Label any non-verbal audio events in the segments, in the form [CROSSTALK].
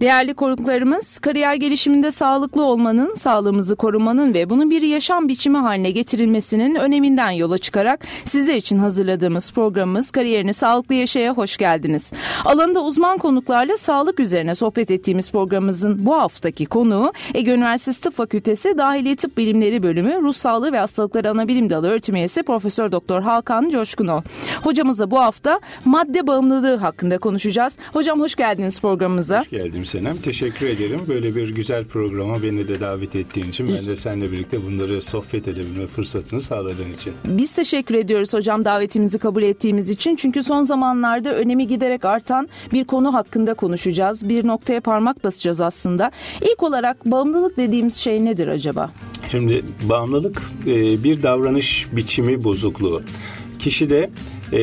Değerli konuklarımız, kariyer gelişiminde sağlıklı olmanın, sağlığımızı korumanın ve bunun bir yaşam biçimi haline getirilmesinin öneminden yola çıkarak sizler için hazırladığımız programımız Kariyerini Sağlıklı Yaşaya hoş geldiniz. Alanında uzman konuklarla sağlık üzerine sohbet ettiğimiz programımızın bu haftaki konuğu Ege Üniversitesi Tıp Fakültesi Dahiliye Tıp Bilimleri Bölümü Ruh Sağlığı ve Hastalıkları Anabilim Dalı öğretim üyesi Profesör Doktor Hakan Coşkunov. Hocamızla bu hafta madde bağımlılığı hakkında konuşacağız. Hocam hoş geldiniz programımıza. Hoş geldiniz. Senem. Teşekkür ederim. Böyle bir güzel programa beni de davet ettiğin için ben de seninle birlikte bunları sohbet edebilme fırsatını sağladığın için. Biz teşekkür ediyoruz hocam davetimizi kabul ettiğimiz için. Çünkü son zamanlarda önemi giderek artan bir konu hakkında konuşacağız. Bir noktaya parmak basacağız aslında. İlk olarak bağımlılık dediğimiz şey nedir acaba? Şimdi bağımlılık e, bir davranış biçimi bozukluğu. Kişi de e,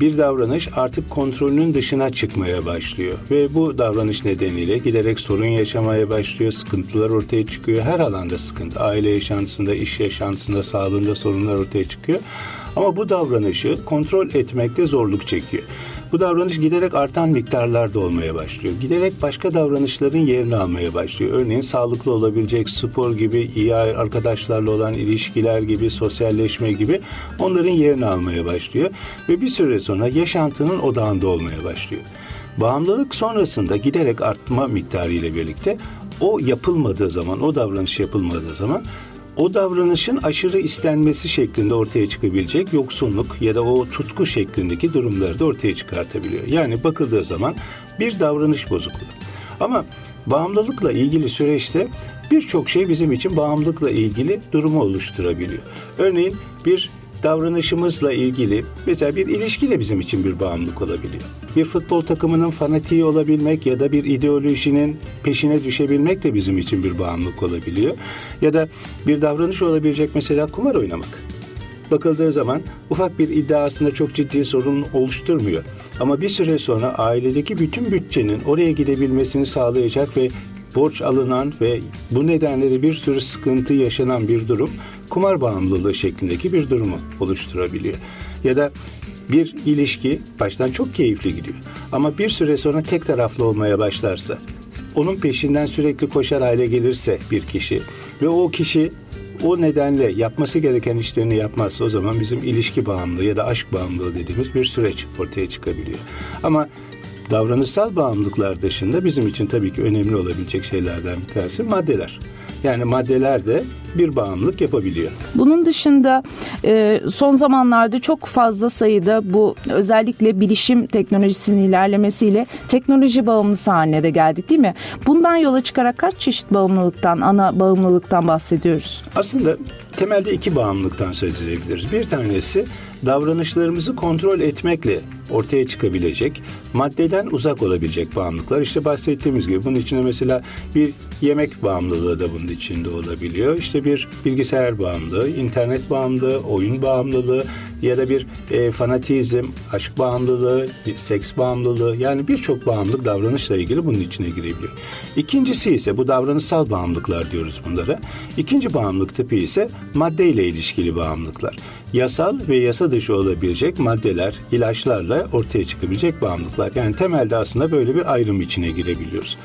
bir davranış artık kontrolünün dışına çıkmaya başlıyor. Ve bu davranış nedeniyle giderek sorun yaşamaya başlıyor, sıkıntılar ortaya çıkıyor. Her alanda sıkıntı. Aile yaşantısında, iş yaşantısında, sağlığında sorunlar ortaya çıkıyor. Ama bu davranışı kontrol etmekte zorluk çekiyor. Bu davranış giderek artan miktarlarda olmaya başlıyor. Giderek başka davranışların yerini almaya başlıyor. Örneğin sağlıklı olabilecek spor gibi, iyi arkadaşlarla olan ilişkiler gibi, sosyalleşme gibi onların yerini almaya başlıyor. Ve bir süre sonra yaşantının odağında olmaya başlıyor. Bağımlılık sonrasında giderek artma miktarı ile birlikte o yapılmadığı zaman, o davranış yapılmadığı zaman o davranışın aşırı istenmesi şeklinde ortaya çıkabilecek yoksunluk ya da o tutku şeklindeki durumları da ortaya çıkartabiliyor. Yani bakıldığı zaman bir davranış bozukluğu. Ama bağımlılıkla ilgili süreçte birçok şey bizim için bağımlılıkla ilgili durumu oluşturabiliyor. Örneğin bir davranışımızla ilgili mesela bir ilişki de bizim için bir bağımlılık olabiliyor. Bir futbol takımının fanatiği olabilmek ya da bir ideolojinin peşine düşebilmek de bizim için bir bağımlılık olabiliyor. Ya da bir davranış olabilecek mesela kumar oynamak. Bakıldığı zaman ufak bir iddia aslında çok ciddi sorun oluşturmuyor. Ama bir süre sonra ailedeki bütün bütçenin oraya gidebilmesini sağlayacak ve borç alınan ve bu nedenle de bir sürü sıkıntı yaşanan bir durum kumar bağımlılığı şeklindeki bir durumu oluşturabiliyor. Ya da bir ilişki baştan çok keyifli gidiyor. Ama bir süre sonra tek taraflı olmaya başlarsa, onun peşinden sürekli koşar hale gelirse bir kişi ve o kişi o nedenle yapması gereken işlerini yapmazsa o zaman bizim ilişki bağımlılığı ya da aşk bağımlılığı dediğimiz bir süreç ortaya çıkabiliyor. Ama davranışsal bağımlılıklar dışında bizim için tabii ki önemli olabilecek şeylerden bir tanesi maddeler. Yani maddeler de bir bağımlılık yapabiliyor. Bunun dışında e, son zamanlarda çok fazla sayıda bu özellikle bilişim teknolojisinin ilerlemesiyle teknoloji bağımlısı haline de geldik değil mi? Bundan yola çıkarak kaç çeşit bağımlılıktan, ana bağımlılıktan bahsediyoruz? Aslında temelde iki bağımlılıktan söz edebiliriz. Bir tanesi davranışlarımızı kontrol etmekle ortaya çıkabilecek, maddeden uzak olabilecek bağımlılıklar. İşte bahsettiğimiz gibi bunun içinde mesela bir yemek bağımlılığı da bunun içinde olabiliyor. İşte bir bilgisayar bağımlılığı, internet bağımlılığı, oyun bağımlılığı ya da bir e, fanatizm, aşk bağımlılığı, seks bağımlılığı yani birçok bağımlılık davranışla ilgili bunun içine girebiliyor. İkincisi ise bu davranışsal bağımlılıklar diyoruz bunlara. İkinci bağımlılık tipi ise maddeyle ilişkili bağımlılıklar yasal ve yasa dışı olabilecek maddeler, ilaçlarla ortaya çıkabilecek bağımlılıklar. Yani temelde aslında böyle bir ayrım içine girebiliyoruz.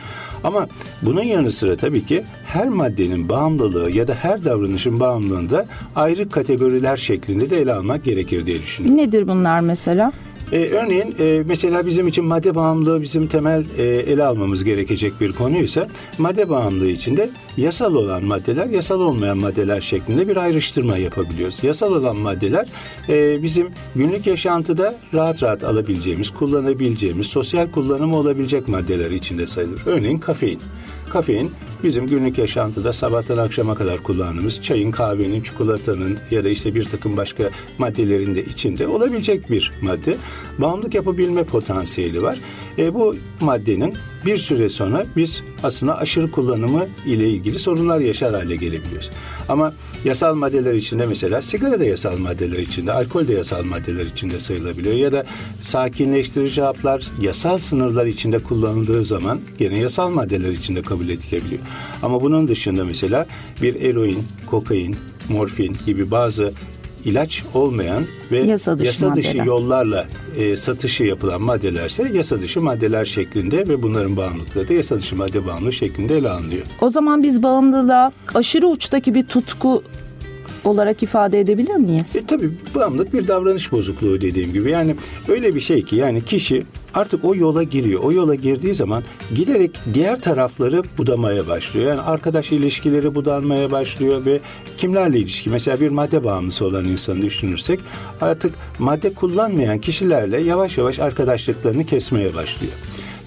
Ama bunun yanı sıra tabii ki her maddenin bağımlılığı ya da her davranışın bağımlılığında ayrı kategoriler şeklinde de ele almak gerekir diye düşünüyorum. Nedir bunlar mesela? E, örneğin e, mesela bizim için madde bağımlılığı bizim temel e, ele almamız gerekecek bir konuysa madde bağımlılığı içinde yasal olan maddeler, yasal olmayan maddeler şeklinde bir ayrıştırma yapabiliyoruz. Yasal olan maddeler e, bizim günlük yaşantıda rahat rahat alabileceğimiz, kullanabileceğimiz, sosyal kullanımı olabilecek maddeler içinde sayılır. Örneğin kafein. Kafein bizim günlük yaşantıda sabahtan akşama kadar kullandığımız çayın, kahvenin, çikolatanın ya da işte bir takım başka maddelerin de içinde olabilecek bir madde. Bağımlılık yapabilme potansiyeli var. E, bu maddenin bir süre sonra biz aslında aşırı kullanımı ile ilgili sorunlar yaşar hale gelebiliyoruz. Ama yasal maddeler içinde mesela sigara da yasal maddeler içinde, alkol de yasal maddeler içinde sayılabiliyor. Ya da sakinleştirici haplar yasal sınırlar içinde kullanıldığı zaman gene yasal maddeler içinde kabul edilebiliyor. Ama bunun dışında mesela bir eroin, kokain, morfin gibi bazı ilaç olmayan ve yasa dışı, yasa dışı yollarla e, satışı yapılan maddelerse yasa dışı maddeler şeklinde ve bunların bağımlılıkları da yasa dışı madde bağımlılığı şeklinde ele alınıyor. O zaman biz bağımlılığa aşırı uçtaki bir tutku olarak ifade edebilir miyiz? E, tabii bağımlılık bir davranış bozukluğu dediğim gibi. Yani öyle bir şey ki yani kişi artık o yola giriyor. O yola girdiği zaman giderek diğer tarafları budamaya başlıyor. Yani arkadaş ilişkileri budanmaya başlıyor ve kimlerle ilişki? Mesela bir madde bağımlısı olan insanı düşünürsek artık madde kullanmayan kişilerle yavaş yavaş arkadaşlıklarını kesmeye başlıyor.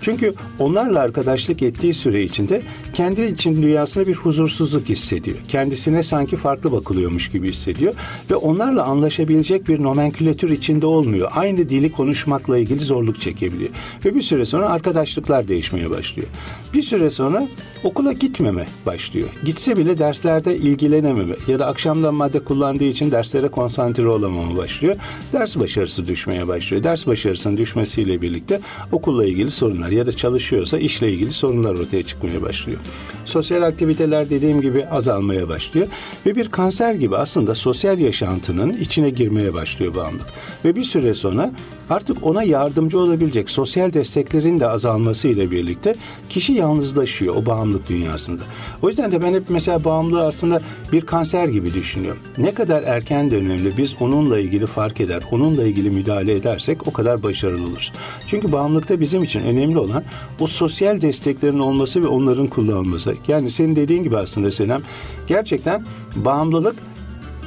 Çünkü onlarla arkadaşlık ettiği süre içinde kendi için dünyasında bir huzursuzluk hissediyor. Kendisine sanki farklı bakılıyormuş gibi hissediyor ve onlarla anlaşabilecek bir nomenklatür içinde olmuyor. Aynı dili konuşmakla ilgili zorluk çekebiliyor. Ve bir süre sonra arkadaşlıklar değişmeye başlıyor. Bir süre sonra okula gitmeme başlıyor. Gitse bile derslerde ilgilenememe ya da akşamdan madde kullandığı için derslere konsantre olamama başlıyor. Ders başarısı düşmeye başlıyor. Ders başarısının düşmesiyle birlikte okulla ilgili sorunlar ya da çalışıyorsa işle ilgili sorunlar ortaya çıkmaya başlıyor. Sosyal aktiviteler dediğim gibi azalmaya başlıyor ve bir kanser gibi aslında sosyal yaşantının içine girmeye başlıyor bağımlılık. Ve bir süre sonra artık ona yardımcı olabilecek sosyal desteklerin de azalması ile birlikte kişi yalnızlaşıyor o bağımlılık dünyasında. O yüzden de ben hep mesela bağımlılığı aslında bir kanser gibi düşünüyorum. Ne kadar erken dönemde biz onunla ilgili fark eder, onunla ilgili müdahale edersek o kadar başarılı oluruz. Çünkü bağımlılıkta bizim için önemli olan o sosyal desteklerin olması ve onların kullanılması. Yani senin dediğin gibi aslında Senem gerçekten bağımlılık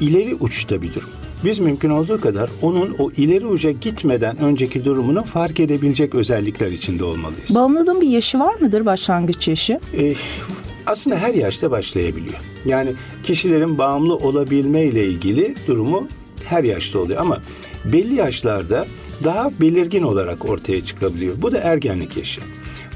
ileri uçta bir durum biz mümkün olduğu kadar onun o ileri uca gitmeden önceki durumunu fark edebilecek özellikler içinde olmalıyız. Bağımlılığın bir yaşı var mıdır başlangıç yaşı? Ee, aslında her yaşta başlayabiliyor. Yani kişilerin bağımlı olabilme ile ilgili durumu her yaşta oluyor ama belli yaşlarda daha belirgin olarak ortaya çıkabiliyor. Bu da ergenlik yaşı.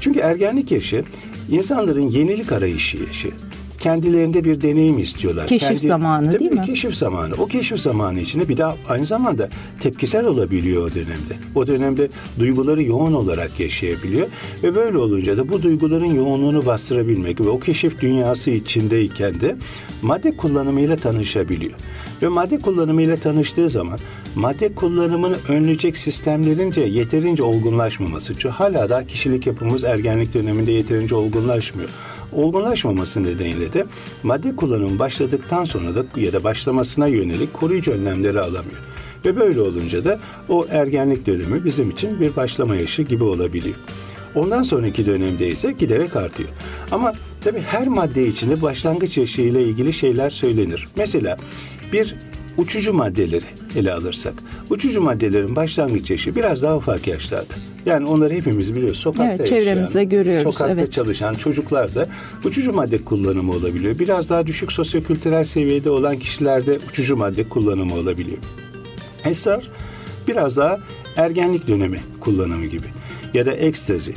Çünkü ergenlik yaşı insanların yenilik arayışı yaşı kendilerinde bir deneyim istiyorlar. Keşif Kendi, zamanı değil mi? Keşif zamanı. O keşif zamanı içinde bir de aynı zamanda tepkisel olabiliyor o dönemde. O dönemde duyguları yoğun olarak yaşayabiliyor ve böyle olunca da bu duyguların yoğunluğunu bastırabilmek ve o keşif dünyası içindeyken de madde kullanımıyla tanışabiliyor. Ve madde kullanımıyla tanıştığı zaman madde kullanımını önleyecek sistemlerince yeterince olgunlaşmaması. Çünkü hala da kişilik yapımız ergenlik döneminde yeterince olgunlaşmıyor olgunlaşmaması nedeniyle de madde kullanımı başladıktan sonra da ya da başlamasına yönelik koruyucu önlemleri alamıyor. Ve böyle olunca da o ergenlik dönemi bizim için bir başlama yaşı gibi olabiliyor. Ondan sonraki dönemde ise giderek artıyor. Ama tabii her madde içinde başlangıç yaşı ile ilgili şeyler söylenir. Mesela bir uçucu maddeleri ele alırsak. Uçucu maddelerin başlangıç yaşı biraz daha ufak yaşlarda. Yani onları hepimiz biliyoruz. Sokakta evet, çevremizde yaşayan, görüyoruz. Sokakta evet. çalışan çocuklar da uçucu madde kullanımı olabiliyor. Biraz daha düşük sosyokültürel seviyede olan kişilerde uçucu madde kullanımı olabiliyor. Esrar biraz daha ergenlik dönemi kullanımı gibi ya da ekstazi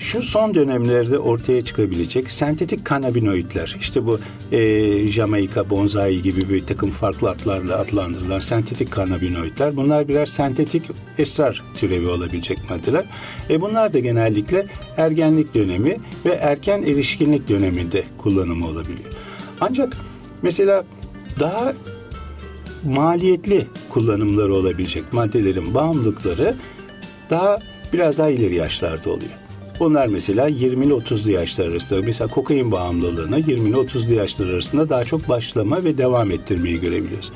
şu son dönemlerde ortaya çıkabilecek sentetik kanabinoidler, işte bu e, Jamaika, bonsai gibi bir takım farklı adlarla adlandırılan sentetik kanabinoidler, bunlar birer sentetik esrar türevi olabilecek maddeler. E bunlar da genellikle ergenlik dönemi ve erken erişkinlik döneminde kullanımı olabiliyor. Ancak mesela daha maliyetli kullanımları olabilecek maddelerin bağımlılıkları daha biraz daha ileri yaşlarda oluyor. Bunlar mesela 20 ile 30'lu yaşlar arasında. Mesela kokain bağımlılığını 20 ile 30'lu yaşlar arasında daha çok başlama ve devam ettirmeyi görebiliyoruz.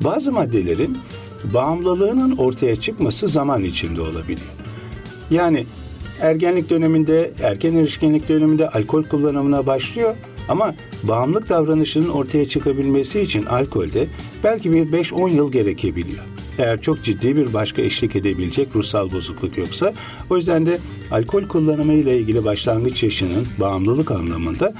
Bazı maddelerin bağımlılığının ortaya çıkması zaman içinde olabiliyor. Yani ergenlik döneminde, erken erişkinlik döneminde alkol kullanımına başlıyor ama bağımlılık davranışının ortaya çıkabilmesi için alkolde belki bir 5-10 yıl gerekebiliyor. Eğer çok ciddi bir başka eşlik edebilecek ruhsal bozukluk yoksa. O yüzden de alkol kullanımı ile ilgili başlangıç yaşının bağımlılık anlamında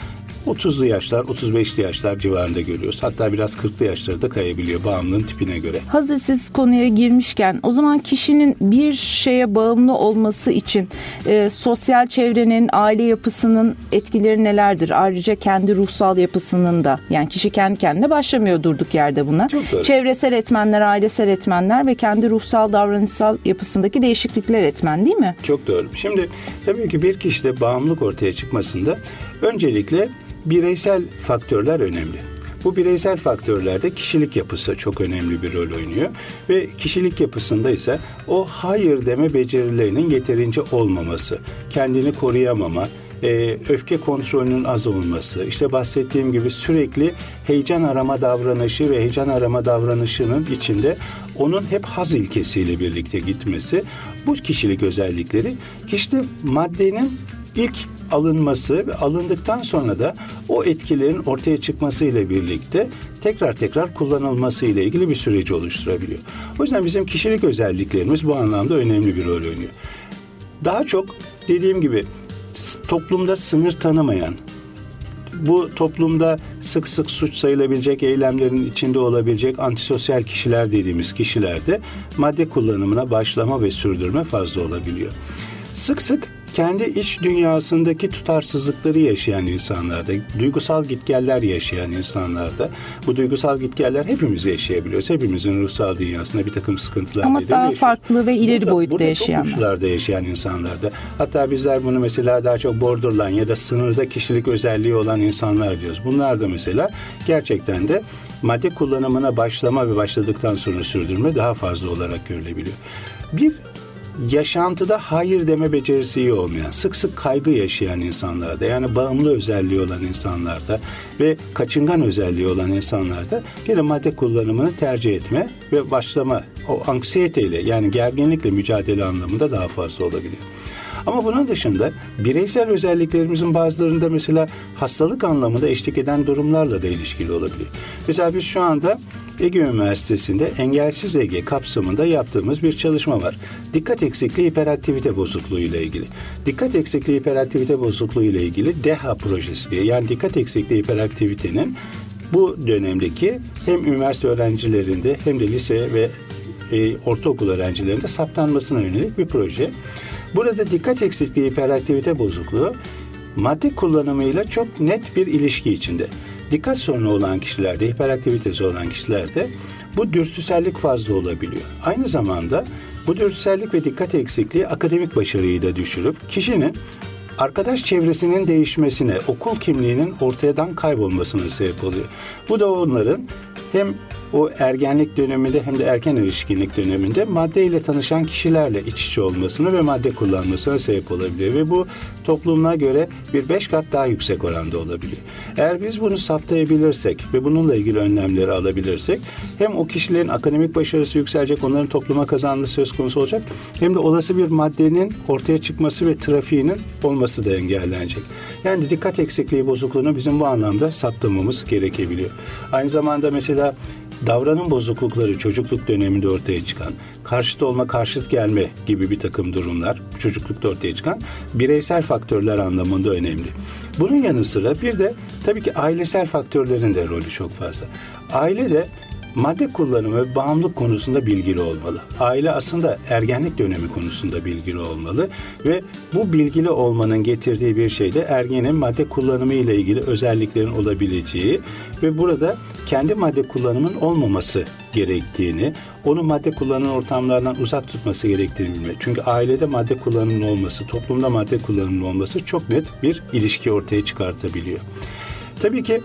30'lu yaşlar, 35'li yaşlar civarında görüyoruz. Hatta biraz 40'lı yaşları da kayabiliyor bağımlılığın tipine göre. Hazır siz konuya girmişken o zaman kişinin bir şeye bağımlı olması için e, sosyal çevrenin, aile yapısının etkileri nelerdir? Ayrıca kendi ruhsal yapısının da yani kişi kendi kendine başlamıyor durduk yerde buna. Çevresel etmenler, ailesel etmenler ve kendi ruhsal davranışsal yapısındaki değişiklikler etmen değil mi? Çok doğru. Şimdi tabii ki bir kişide bağımlılık ortaya çıkmasında öncelikle bireysel faktörler önemli. Bu bireysel faktörlerde kişilik yapısı çok önemli bir rol oynuyor ve kişilik yapısında ise o hayır deme becerilerinin yeterince olmaması, kendini koruyamama, e, öfke kontrolünün az olması, işte bahsettiğim gibi sürekli heyecan arama davranışı ve heyecan arama davranışının içinde onun hep haz ilkesiyle birlikte gitmesi, bu kişilik özellikleri kişide maddenin ilk alınması ve alındıktan sonra da o etkilerin ortaya çıkması ile birlikte tekrar tekrar kullanılması ile ilgili bir süreci oluşturabiliyor. O yüzden bizim kişilik özelliklerimiz bu anlamda önemli bir rol oynuyor. Daha çok dediğim gibi toplumda sınır tanımayan, bu toplumda sık sık suç sayılabilecek eylemlerin içinde olabilecek antisosyal kişiler dediğimiz kişilerde madde kullanımına başlama ve sürdürme fazla olabiliyor. Sık sık kendi iç dünyasındaki tutarsızlıkları yaşayan insanlarda, duygusal gitgeller yaşayan insanlarda, bu duygusal gitgeller hepimiz yaşayabiliyoruz. Hepimizin ruhsal dünyasında bir takım sıkıntılar Ama daha yaşıyor. farklı ve ileri burada, boyutta burada yaşayanlar. Burada yaşayan insanlarda. Hatta bizler bunu mesela daha çok borderline ya da sınırda kişilik özelliği olan insanlar diyoruz. Bunlar da mesela gerçekten de madde kullanımına başlama ve başladıktan sonra sürdürme daha fazla olarak görülebiliyor. Bir yaşantıda hayır deme becerisi iyi olmayan, sık sık kaygı yaşayan insanlarda yani bağımlı özelliği olan insanlarda ve kaçıngan özelliği olan insanlarda gene madde kullanımını tercih etme ve başlama o anksiyeteyle yani gerginlikle mücadele anlamında daha fazla olabiliyor. Ama bunun dışında bireysel özelliklerimizin bazılarında mesela hastalık anlamında eşlik eden durumlarla da ilişkili olabiliyor. Mesela biz şu anda Ege Üniversitesi'nde Engelsiz Ege kapsamında yaptığımız bir çalışma var. Dikkat eksikliği hiperaktivite bozukluğu ile ilgili. Dikkat eksikliği hiperaktivite bozukluğu ile ilgili DEHA projesi diye yani dikkat eksikliği hiperaktivitenin bu dönemdeki hem üniversite öğrencilerinde hem de lise ve e, ortaokul öğrencilerinde saptanmasına yönelik bir proje. Burada dikkat eksikliği hiperaktivite bozukluğu madde kullanımıyla çok net bir ilişki içinde. Dikkat sorunu olan kişilerde, hiperaktivitesi olan kişilerde bu dürtüsellik fazla olabiliyor. Aynı zamanda bu dürtüsellik ve dikkat eksikliği akademik başarıyı da düşürüp kişinin arkadaş çevresinin değişmesine, okul kimliğinin ortadan kaybolmasına sebep oluyor. Bu da onların hem o ergenlik döneminde hem de erken erişkinlik döneminde maddeyle tanışan kişilerle iç içe olmasını ve madde kullanmasına sebep olabiliyor. Ve bu toplumuna göre bir beş kat daha yüksek oranda olabiliyor. Eğer biz bunu saptayabilirsek ve bununla ilgili önlemleri alabilirsek hem o kişilerin akademik başarısı yükselecek, onların topluma kazanması söz konusu olacak hem de olası bir maddenin ortaya çıkması ve trafiğinin olması da engellenecek. Yani dikkat eksikliği bozukluğunu bizim bu anlamda saptamamız gerekebiliyor. Aynı zamanda mesela davranım bozuklukları çocukluk döneminde ortaya çıkan, karşıt olma, karşıt gelme gibi bir takım durumlar çocuklukta ortaya çıkan bireysel faktörler anlamında önemli. Bunun yanı sıra bir de tabii ki ailesel faktörlerin de rolü çok fazla. Aile de madde kullanımı ve bağımlılık konusunda bilgili olmalı. Aile aslında ergenlik dönemi konusunda bilgili olmalı ve bu bilgili olmanın getirdiği bir şey de ergenin madde kullanımı ile ilgili özelliklerin olabileceği ve burada kendi madde kullanımının olmaması gerektiğini, onu madde kullanan ortamlardan uzak tutması gerektiğini bilmek. Çünkü ailede madde kullanımının olması, toplumda madde kullanımının olması çok net bir ilişki ortaya çıkartabiliyor. Tabii ki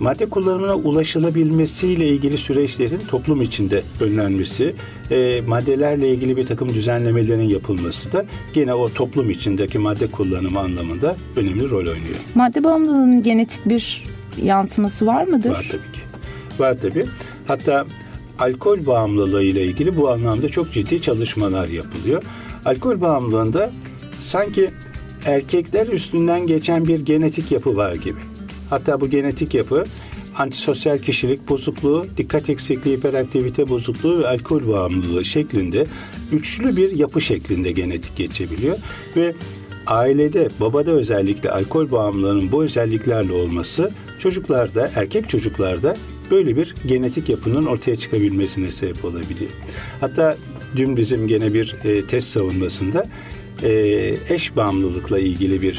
madde kullanımına ulaşılabilmesiyle ilgili süreçlerin toplum içinde önlenmesi, e, maddelerle ilgili bir takım düzenlemelerin yapılması da gene o toplum içindeki madde kullanımı anlamında önemli rol oynuyor. Madde bağımlılığının genetik bir yansıması var mıdır? Var tabii ki. Var tabii. Hatta alkol bağımlılığı ile ilgili bu anlamda çok ciddi çalışmalar yapılıyor. Alkol bağımlılığında sanki erkekler üstünden geçen bir genetik yapı var gibi. Hatta bu genetik yapı antisosyal kişilik bozukluğu, dikkat eksikliği, hiperaktivite bozukluğu ve alkol bağımlılığı şeklinde üçlü bir yapı şeklinde genetik geçebiliyor ve ailede babada özellikle alkol bağımlılığının bu özelliklerle olması çocuklarda erkek çocuklarda böyle bir genetik yapının ortaya çıkabilmesine sebep olabiliyor. Hatta dün bizim gene bir e, test savunmasında e, eş bağımlılıkla ilgili bir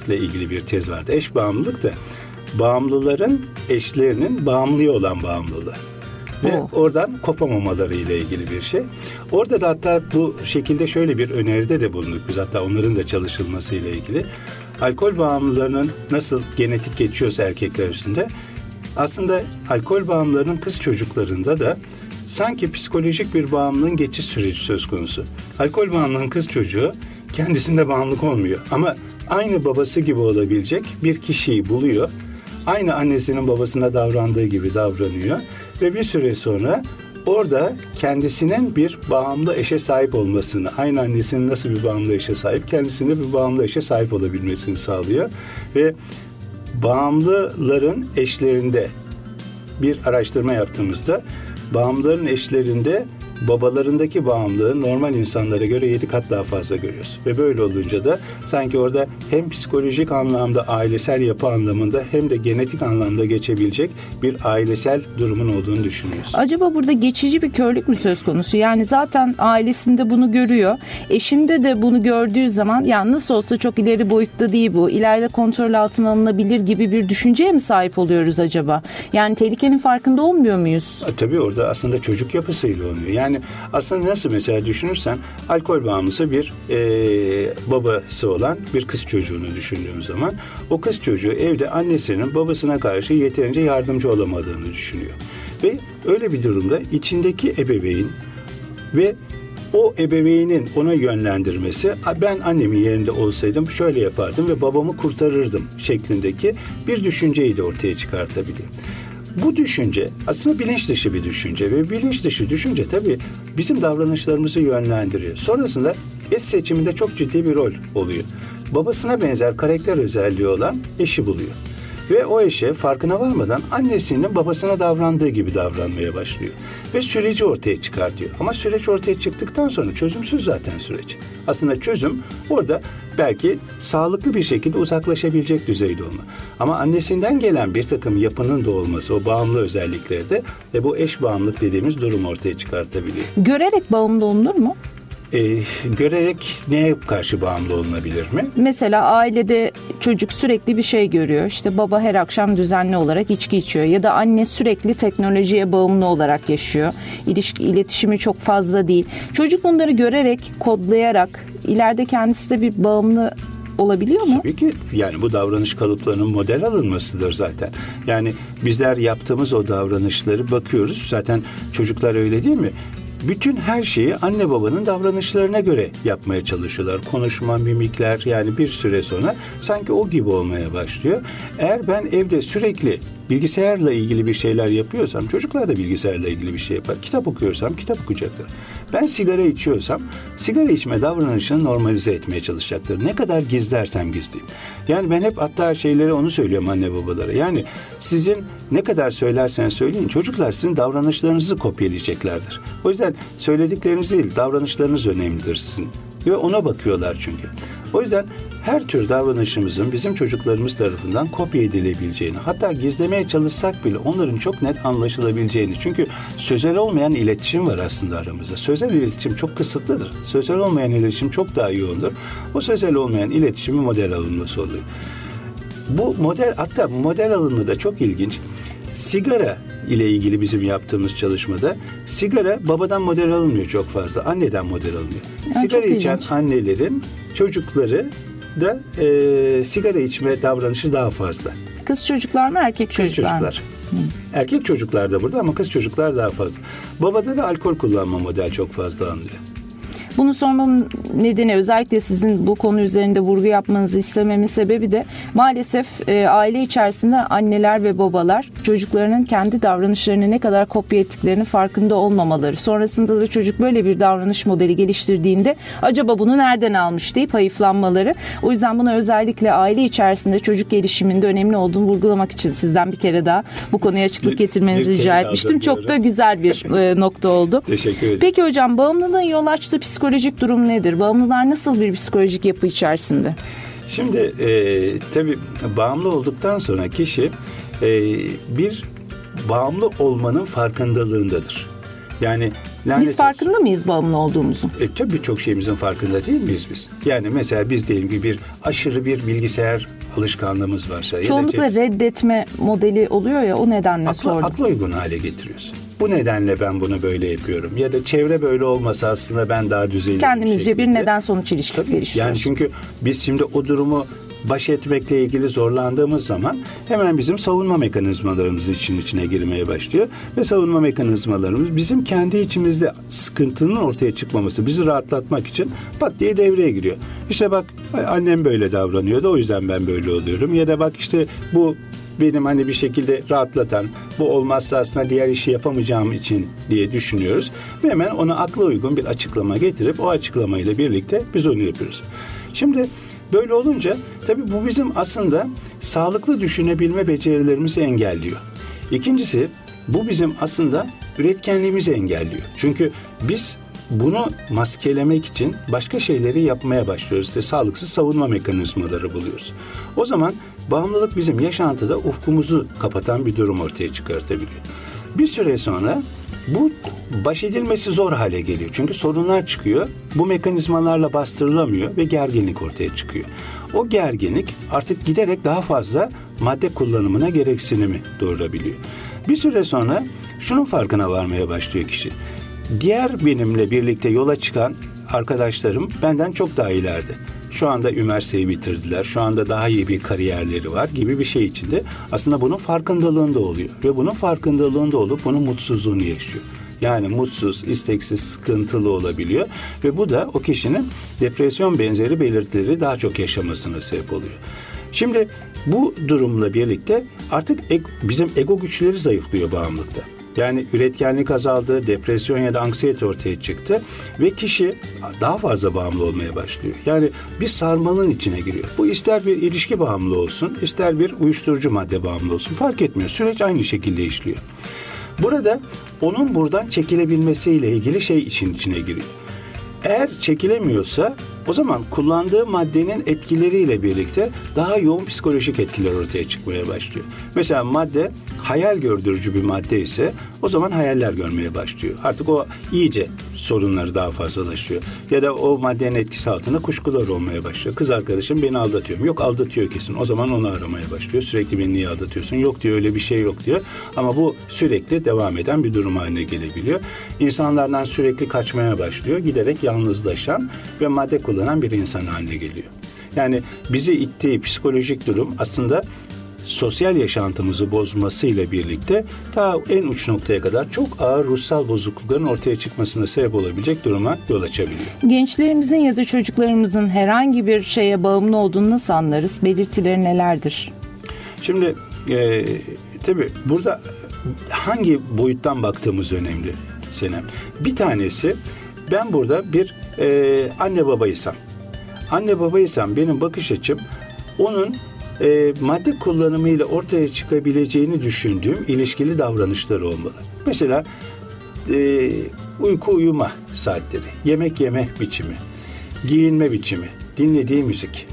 süreçle ilgili bir tez vardı. Eş bağımlılık da bağımlıların eşlerinin bağımlıya olan bağımlılığı ve oh. oradan kopamamaları ile ilgili bir şey. Orada da hatta bu şekilde şöyle bir öneride de bulunduk biz hatta onların da çalışılması ile ilgili. Alkol bağımlılarının nasıl genetik geçiyorsa erkekler üstünde aslında alkol bağımlılarının kız çocuklarında da sanki psikolojik bir bağımlılığın geçiş süreci söz konusu. Alkol bağımlılığının kız çocuğu kendisinde bağımlılık olmuyor ama aynı babası gibi olabilecek bir kişiyi buluyor. Aynı annesinin babasına davrandığı gibi davranıyor ve bir süre sonra orada kendisinin bir bağımlı eşe sahip olmasını, aynı annesinin nasıl bir bağımlı eşe sahip, kendisinde bir bağımlı eşe sahip olabilmesini sağlıyor. Ve bağımlıların eşlerinde bir araştırma yaptığımızda bağımlıların eşlerinde babalarındaki bağımlılığı normal insanlara göre yedi kat daha fazla görüyoruz. Ve böyle olunca da sanki orada hem psikolojik anlamda ailesel yapı anlamında hem de genetik anlamda geçebilecek bir ailesel durumun olduğunu düşünüyoruz. Acaba burada geçici bir körlük mü söz konusu? Yani zaten ailesinde bunu görüyor. Eşinde de bunu gördüğü zaman ya nasıl olsa çok ileri boyutta değil bu. İleride kontrol altına alınabilir gibi bir düşünceye mi sahip oluyoruz acaba? Yani tehlikenin farkında olmuyor muyuz? E, tabii orada aslında çocuk yapısıyla olmuyor. Yani yani aslında nasıl mesela düşünürsen alkol bağımlısı bir e, babası olan bir kız çocuğunu düşündüğüm zaman o kız çocuğu evde annesinin babasına karşı yeterince yardımcı olamadığını düşünüyor. Ve öyle bir durumda içindeki ebeveyn ve o ebeveynin ona yönlendirmesi ben annemin yerinde olsaydım şöyle yapardım ve babamı kurtarırdım şeklindeki bir düşünceyi de ortaya çıkartabiliyor. Bu düşünce aslında bilinç dışı bir düşünce ve bilinç dışı düşünce tabii bizim davranışlarımızı yönlendiriyor. Sonrasında eş seçiminde çok ciddi bir rol oluyor. Babasına benzer karakter özelliği olan eşi buluyor. Ve o eşe farkına varmadan annesinin babasına davrandığı gibi davranmaya başlıyor. Ve süreci ortaya çıkartıyor. Ama süreç ortaya çıktıktan sonra çözümsüz zaten süreç. Aslında çözüm orada belki sağlıklı bir şekilde uzaklaşabilecek düzeyde olma. Ama annesinden gelen bir takım yapının da olması, o bağımlı özellikleri de ve bu eş bağımlılık dediğimiz durum ortaya çıkartabiliyor. Görerek bağımlı olunur mu? E, görerek neye karşı bağımlı olunabilir mi? Mesela ailede çocuk sürekli bir şey görüyor. İşte baba her akşam düzenli olarak içki içiyor ya da anne sürekli teknolojiye bağımlı olarak yaşıyor. İlişki iletişimi çok fazla değil. Çocuk bunları görerek, kodlayarak ileride kendisi de bir bağımlı olabiliyor mu? Tabii ki yani bu davranış kalıplarının model alınmasıdır zaten. Yani bizler yaptığımız o davranışları bakıyoruz. Zaten çocuklar öyle değil mi? Bütün her şeyi anne babanın davranışlarına göre yapmaya çalışıyorlar. Konuşma, mimikler yani bir süre sonra sanki o gibi olmaya başlıyor. Eğer ben evde sürekli bilgisayarla ilgili bir şeyler yapıyorsam çocuklar da bilgisayarla ilgili bir şey yapar. Kitap okuyorsam kitap okuyacaklar. Ben sigara içiyorsam sigara içme davranışını normalize etmeye çalışacaktır. Ne kadar gizlersem gizleyeyim. Yani ben hep hatta şeyleri onu söylüyorum anne babalara. Yani sizin ne kadar söylersen söyleyin çocuklar sizin davranışlarınızı kopyalayacaklardır. O yüzden söyledikleriniz değil davranışlarınız önemlidir sizin. Ve ona bakıyorlar çünkü. O yüzden her tür davranışımızın bizim çocuklarımız tarafından kopya edilebileceğini, hatta gizlemeye çalışsak bile onların çok net anlaşılabileceğini. Çünkü sözel olmayan iletişim var aslında aramızda. Sözel iletişim çok kısıtlıdır. Sözel olmayan iletişim çok daha yoğundur. O sözel olmayan iletişimi model alınması oluyor. Bu model hatta model alımı da çok ilginç. Sigara ile ilgili bizim yaptığımız çalışmada sigara babadan model alınmıyor çok fazla. Anneden model alınıyor. Ya sigara içen annelerin çocukları da e, sigara içme davranışı daha fazla. Kız çocuklar mı erkek çocuklar, kız çocuklar. mı? Erkek çocuklar da burada ama kız çocuklar daha fazla. Babada da alkol kullanma model çok fazla anlıyor. Bunu sormamın nedeni özellikle sizin bu konu üzerinde vurgu yapmanızı istememin sebebi de maalesef e, aile içerisinde anneler ve babalar çocuklarının kendi davranışlarını ne kadar kopya ettiklerini farkında olmamaları. Sonrasında da çocuk böyle bir davranış modeli geliştirdiğinde acaba bunu nereden almış deyip hayıflanmaları. O yüzden buna özellikle aile içerisinde çocuk gelişiminde önemli olduğunu vurgulamak için sizden bir kere daha bu konuya açıklık getirmenizi rica etmiştim. Çok da güzel bir e, nokta oldu. [LAUGHS] Teşekkür ederim. Peki hocam bağımlılığın yol açtığı psikolojik psikolojik durum nedir? Bağımlılar nasıl bir psikolojik yapı içerisinde? Şimdi e, tabii bağımlı olduktan sonra kişi e, bir bağımlı olmanın farkındalığındadır. Yani lanet Biz farkında olsun. mıyız bağımlı olduğumuzu? E, tabii birçok şeyimizin farkında değil miyiz biz? Yani mesela biz diyelim ki bir aşırı bir bilgisayar alışkanlığımız varsa. Çoğunlukla ya reddetme modeli oluyor ya o nedenle akla, sordum. Akla uygun hale getiriyorsun. Bu nedenle ben bunu böyle yapıyorum. Ya da çevre böyle olmasa aslında ben daha düzeyli Kendimizce bir, bir neden sonuç ilişkisi geliştiriyoruz. Yani çünkü biz şimdi o durumu baş etmekle ilgili zorlandığımız zaman hemen bizim savunma mekanizmalarımız için içine girmeye başlıyor ve savunma mekanizmalarımız bizim kendi içimizde sıkıntının ortaya çıkmaması, bizi rahatlatmak için pat diye devreye giriyor. İşte bak annem böyle davranıyordu o yüzden ben böyle oluyorum ya da bak işte bu benim hani bir şekilde rahatlatan, bu olmazsa aslında diğer işi yapamayacağım için diye düşünüyoruz. Ve hemen ona akla uygun bir açıklama getirip o açıklamayla birlikte biz onu yapıyoruz. Şimdi Böyle olunca tabii bu bizim aslında sağlıklı düşünebilme becerilerimizi engelliyor. İkincisi bu bizim aslında üretkenliğimizi engelliyor. Çünkü biz bunu maskelemek için başka şeyleri yapmaya başlıyoruz. İşte sağlıksız savunma mekanizmaları buluyoruz. O zaman bağımlılık bizim yaşantıda ufkumuzu kapatan bir durum ortaya çıkartabiliyor. Bir süre sonra bu baş edilmesi zor hale geliyor. Çünkü sorunlar çıkıyor. Bu mekanizmalarla bastırılamıyor ve gerginlik ortaya çıkıyor. O gerginlik artık giderek daha fazla madde kullanımına gereksinimi doğurabiliyor. Bir süre sonra şunun farkına varmaya başlıyor kişi. Diğer benimle birlikte yola çıkan arkadaşlarım benden çok daha ileride şu anda üniversiteyi bitirdiler, şu anda daha iyi bir kariyerleri var gibi bir şey içinde aslında bunun farkındalığında oluyor. Ve bunun farkındalığında olup bunun mutsuzluğunu yaşıyor. Yani mutsuz, isteksiz, sıkıntılı olabiliyor ve bu da o kişinin depresyon benzeri belirtileri daha çok yaşamasına sebep oluyor. Şimdi bu durumla birlikte artık bizim ego güçleri zayıflıyor bağımlılıkta. Yani üretkenlik azaldı, depresyon ya da anksiyete ortaya çıktı ve kişi daha fazla bağımlı olmaya başlıyor. Yani bir sarmalın içine giriyor. Bu ister bir ilişki bağımlı olsun, ister bir uyuşturucu madde bağımlı olsun fark etmiyor. Süreç aynı şekilde işliyor. Burada onun buradan çekilebilmesiyle ilgili şey için içine giriyor. Eğer çekilemiyorsa o zaman kullandığı maddenin etkileriyle birlikte daha yoğun psikolojik etkiler ortaya çıkmaya başlıyor. Mesela madde hayal gördürücü bir madde ise o zaman hayaller görmeye başlıyor. Artık o iyice sorunları daha fazlalaşıyor. Ya da o maddenin etkisi altında kuşkular olmaya başlıyor. Kız arkadaşım beni aldatıyor? Yok aldatıyor kesin. O zaman onu aramaya başlıyor. Sürekli beni niye aldatıyorsun? Yok diyor öyle bir şey yok diyor. Ama bu sürekli devam eden bir durum haline gelebiliyor. İnsanlardan sürekli kaçmaya başlıyor. Giderek yalnızlaşan ve madde kullanan bir insan haline geliyor. Yani bizi ittiği psikolojik durum aslında sosyal yaşantımızı bozmasıyla birlikte ta en uç noktaya kadar çok ağır ruhsal bozuklukların ortaya çıkmasına sebep olabilecek duruma yol açabiliyor. Gençlerimizin ya da çocuklarımızın herhangi bir şeye bağımlı olduğunu nasıl anlarız? Belirtileri nelerdir? Şimdi e, tabii burada hangi boyuttan baktığımız önemli Senem. Bir tanesi ben burada bir e, anne babaysam. Anne babaysam benim bakış açım onun e, madde kullanımıyla ortaya çıkabileceğini düşündüğüm ilişkili davranışları olmalı. Mesela e, uyku uyuma saatleri, yemek yeme biçimi, giyinme biçimi, dinlediği müzik,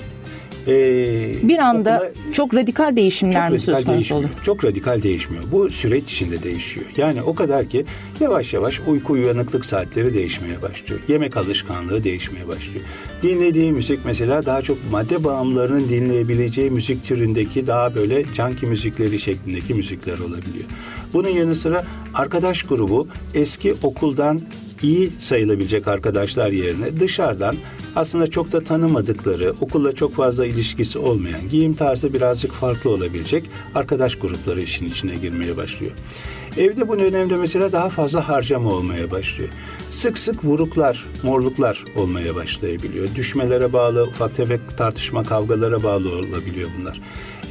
ee, bir anda okula, çok radikal değişimler çok mi söz konusu olur? Çok radikal değişmiyor. Bu süreç içinde değişiyor. Yani o kadar ki yavaş yavaş uyku uyanıklık saatleri değişmeye başlıyor. Yemek alışkanlığı değişmeye başlıyor. Dinlediği müzik mesela daha çok madde bağımlılarının dinleyebileceği müzik türündeki daha böyle canki müzikleri şeklindeki müzikler olabiliyor. Bunun yanı sıra arkadaş grubu eski okuldan iyi sayılabilecek arkadaşlar yerine dışarıdan aslında çok da tanımadıkları, okulla çok fazla ilişkisi olmayan, giyim tarzı birazcık farklı olabilecek arkadaş grupları işin içine girmeye başlıyor. Evde bu dönemde mesela daha fazla harcama olmaya başlıyor. Sık sık vuruklar, morluklar olmaya başlayabiliyor. Düşmelere bağlı, ufak tefek tartışma, kavgalara bağlı olabiliyor bunlar.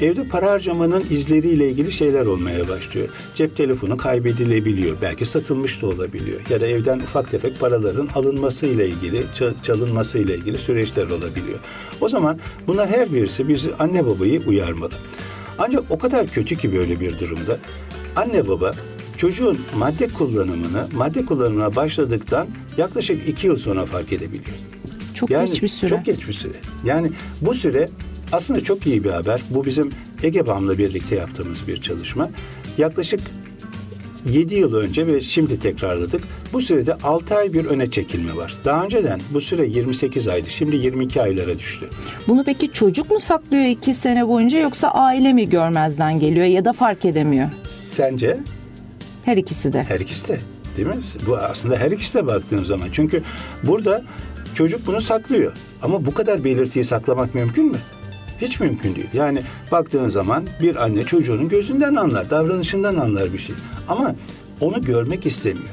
Evde para harcamanın izleriyle ilgili şeyler olmaya başlıyor. Cep telefonu kaybedilebiliyor. Belki satılmış da olabiliyor. Ya da evden ufak tefek paraların alınması ile ilgili, çalınması ile ilgili süreçler olabiliyor. O zaman bunlar her birisi bizi anne babayı uyarmalı. Ancak o kadar kötü ki böyle bir durumda anne baba çocuğun madde kullanımını, madde kullanımına başladıktan yaklaşık iki yıl sonra fark edebiliyor. Çok yani, geç bir süre. Çok geç bir süre. Yani bu süre aslında çok iyi bir haber. Bu bizim Egebam'la birlikte yaptığımız bir çalışma. Yaklaşık 7 yıl önce ve şimdi tekrarladık. Bu sürede 6 ay bir öne çekilme var. Daha önceden bu süre 28 aydı. Şimdi 22 aylara düştü. Bunu peki çocuk mu saklıyor 2 sene boyunca yoksa aile mi görmezden geliyor ya da fark edemiyor? Sence? Her ikisi de. Her ikisi de. Değil mi? Bu aslında her ikisi de baktığım zaman. Çünkü burada çocuk bunu saklıyor. Ama bu kadar belirtiyi saklamak mümkün mü? Hiç mümkün değil. Yani baktığın zaman bir anne çocuğunun gözünden anlar, davranışından anlar bir şey. Ama onu görmek istemiyor.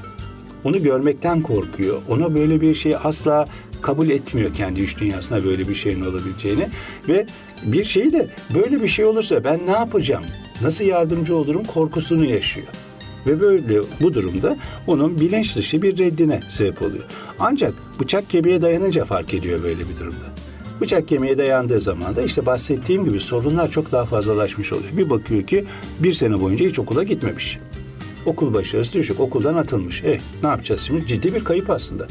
Onu görmekten korkuyor. Ona böyle bir şeyi asla kabul etmiyor kendi iç dünyasına böyle bir şeyin olabileceğini. Ve bir şeyi de böyle bir şey olursa ben ne yapacağım? Nasıl yardımcı olurum korkusunu yaşıyor. Ve böyle bu durumda onun bilinç dışı bir reddine sebep oluyor. Ancak bıçak kemiğe dayanınca fark ediyor böyle bir durumda. Bıçak kemiğe dayandığı zaman da işte bahsettiğim gibi sorunlar çok daha fazlalaşmış oluyor. Bir bakıyor ki bir sene boyunca hiç okula gitmemiş. Okul başarısı düşük, okuldan atılmış. Eh ne yapacağız şimdi? Ciddi bir kayıp aslında.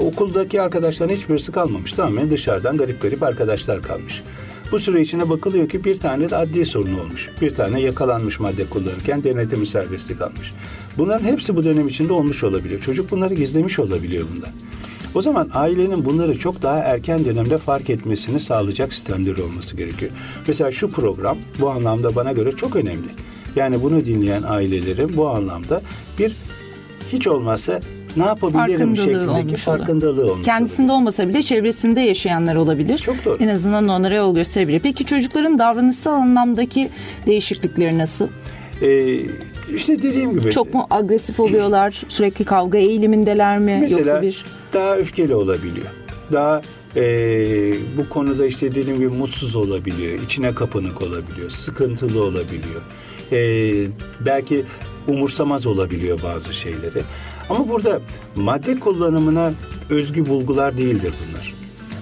Okuldaki arkadaşların hiçbirisi kalmamış. Tamamen dışarıdan garip garip arkadaşlar kalmış. Bu süre içine bakılıyor ki bir tane de adli sorun olmuş. Bir tane yakalanmış madde kullanırken denetimi serbestlik kalmış. Bunların hepsi bu dönem içinde olmuş olabiliyor. Çocuk bunları gizlemiş olabiliyor bundan. O zaman ailenin bunları çok daha erken dönemde fark etmesini sağlayacak sistemleri olması gerekiyor. Mesela şu program bu anlamda bana göre çok önemli. Yani bunu dinleyen ailelerin bu anlamda bir hiç olmazsa ne yapabilirim şeklindeki farkındalığı olmuş Kendisinde olur. olmasa bile çevresinde yaşayanlar olabilir. Çok doğru. En azından onlara yol gösterebilir. Peki çocukların davranışsal anlamdaki değişiklikleri nasıl? Ee, işte dediğim gibi. Çok mu agresif oluyorlar? Sürekli kavga eğilimindeler mi? Mesela Yoksa bir... daha öfkeli olabiliyor. Daha e, bu konuda işte dediğim gibi mutsuz olabiliyor. içine kapanık olabiliyor. Sıkıntılı olabiliyor. E, belki umursamaz olabiliyor bazı şeyleri. Ama burada madde kullanımına özgü bulgular değildir bunlar.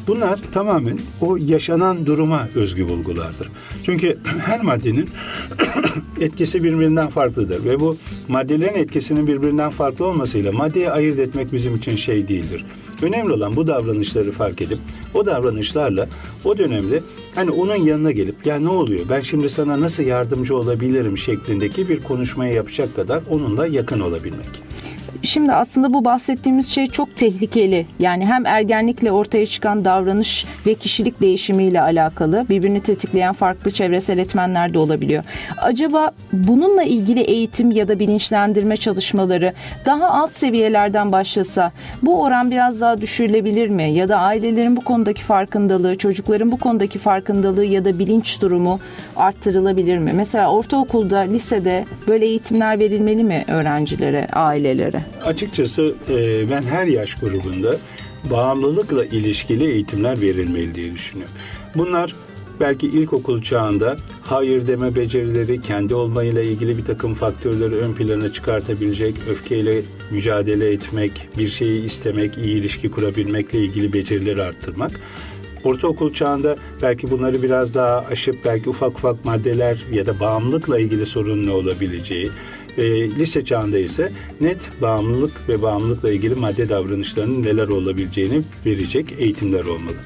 Bunlar tamamen o yaşanan duruma özgü bulgulardır. Çünkü her maddenin [COUGHS] etkisi birbirinden farklıdır ve bu maddelerin etkisinin birbirinden farklı olmasıyla maddeyi ayırt etmek bizim için şey değildir. Önemli olan bu davranışları fark edip o davranışlarla o dönemde hani onun yanına gelip ya ne oluyor ben şimdi sana nasıl yardımcı olabilirim şeklindeki bir konuşmaya yapacak kadar onunla yakın olabilmek. Şimdi aslında bu bahsettiğimiz şey çok tehlikeli. Yani hem ergenlikle ortaya çıkan davranış ve kişilik değişimiyle alakalı birbirini tetikleyen farklı çevresel etmenler de olabiliyor. Acaba bununla ilgili eğitim ya da bilinçlendirme çalışmaları daha alt seviyelerden başlasa bu oran biraz daha düşürülebilir mi? Ya da ailelerin bu konudaki farkındalığı, çocukların bu konudaki farkındalığı ya da bilinç durumu arttırılabilir mi? Mesela ortaokulda, lisede böyle eğitimler verilmeli mi öğrencilere, ailelere? Açıkçası e, ben her yaş grubunda bağımlılıkla ilişkili eğitimler verilmeli diye düşünüyorum. Bunlar belki ilkokul çağında hayır deme becerileri, kendi olmayla ilgili bir takım faktörleri ön plana çıkartabilecek, öfkeyle mücadele etmek, bir şeyi istemek, iyi ilişki kurabilmekle ilgili becerileri arttırmak. Ortaokul çağında belki bunları biraz daha aşıp belki ufak ufak maddeler ya da bağımlılıkla ilgili sorunlu olabileceği, e, lise çağında ise net bağımlılık ve bağımlılıkla ilgili madde davranışlarının neler olabileceğini verecek eğitimler olmalı.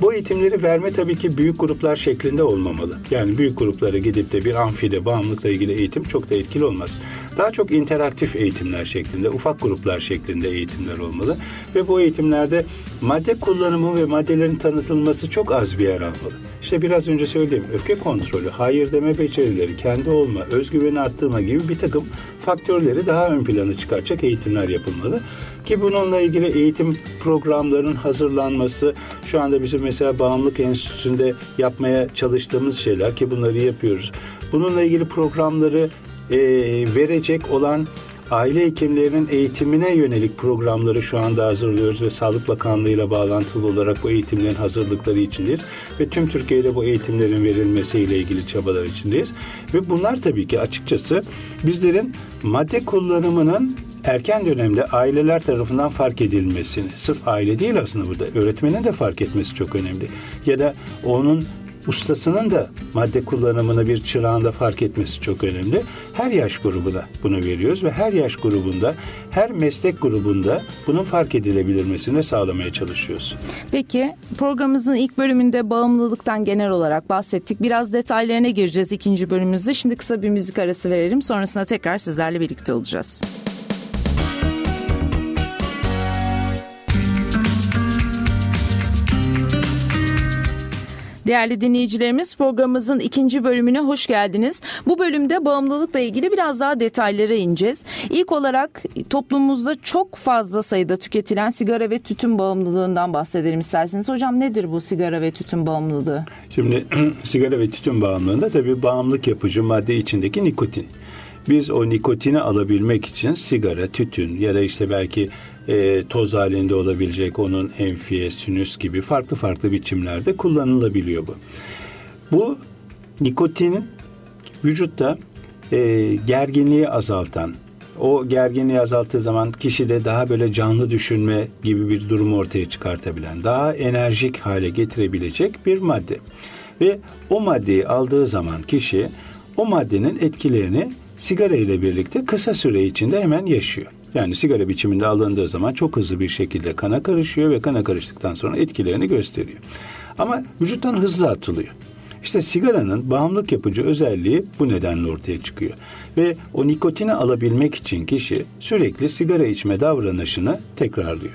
Bu eğitimleri verme tabii ki büyük gruplar şeklinde olmamalı. Yani büyük gruplara gidip de bir amfide bağımlılıkla ilgili eğitim çok da etkili olmaz. Daha çok interaktif eğitimler şeklinde, ufak gruplar şeklinde eğitimler olmalı. Ve bu eğitimlerde madde kullanımı ve maddelerin tanıtılması çok az bir yer almalı. İşte biraz önce söylediğim öfke kontrolü, hayır deme becerileri, kendi olma, özgüveni arttırma gibi bir takım faktörleri daha ön plana çıkaracak eğitimler yapılmalı. Ki bununla ilgili eğitim programlarının hazırlanması şu anda bizim mesela Bağımlılık Enstitüsü'nde yapmaya çalıştığımız şeyler ki bunları yapıyoruz. Bununla ilgili programları e, verecek olan aile hekimlerinin eğitimine yönelik programları şu anda hazırlıyoruz ve Sağlık Bakanlığı ile bağlantılı olarak bu eğitimlerin hazırlıkları içindeyiz. Ve tüm Türkiye'de bu eğitimlerin verilmesiyle ilgili çabalar içindeyiz. Ve bunlar tabii ki açıkçası bizlerin madde kullanımının erken dönemde aileler tarafından fark edilmesini, sırf aile değil aslında burada, öğretmenin de fark etmesi çok önemli. Ya da onun ustasının da madde kullanımını bir çırağında fark etmesi çok önemli. Her yaş grubuna bunu veriyoruz ve her yaş grubunda, her meslek grubunda bunun fark edilebilmesini sağlamaya çalışıyoruz. Peki programımızın ilk bölümünde bağımlılıktan genel olarak bahsettik. Biraz detaylarına gireceğiz ikinci bölümümüzde. Şimdi kısa bir müzik arası verelim. Sonrasında tekrar sizlerle birlikte olacağız. Değerli dinleyicilerimiz programımızın ikinci bölümüne hoş geldiniz. Bu bölümde bağımlılıkla ilgili biraz daha detaylara ineceğiz. İlk olarak toplumumuzda çok fazla sayıda tüketilen sigara ve tütün bağımlılığından bahsedelim isterseniz. Hocam nedir bu sigara ve tütün bağımlılığı? Şimdi [CLEARS THROAT] sigara ve tütün bağımlılığında tabii bağımlılık yapıcı madde içindeki nikotin. Biz o nikotini alabilmek için sigara, tütün ya da işte belki e, toz halinde olabilecek onun enfiye, sinüs gibi farklı farklı biçimlerde kullanılabiliyor bu. Bu nikotinin vücutta e, gerginliği azaltan, o gerginliği azalttığı zaman kişide daha böyle canlı düşünme gibi bir durum ortaya çıkartabilen, daha enerjik hale getirebilecek bir madde. Ve o maddeyi aldığı zaman kişi o maddenin etkilerini sigara ile birlikte kısa süre içinde hemen yaşıyor. Yani sigara biçiminde alındığı zaman çok hızlı bir şekilde kana karışıyor ve kana karıştıktan sonra etkilerini gösteriyor. Ama vücuttan hızlı atılıyor. İşte sigaranın bağımlılık yapıcı özelliği bu nedenle ortaya çıkıyor. Ve o nikotini alabilmek için kişi sürekli sigara içme davranışını tekrarlıyor.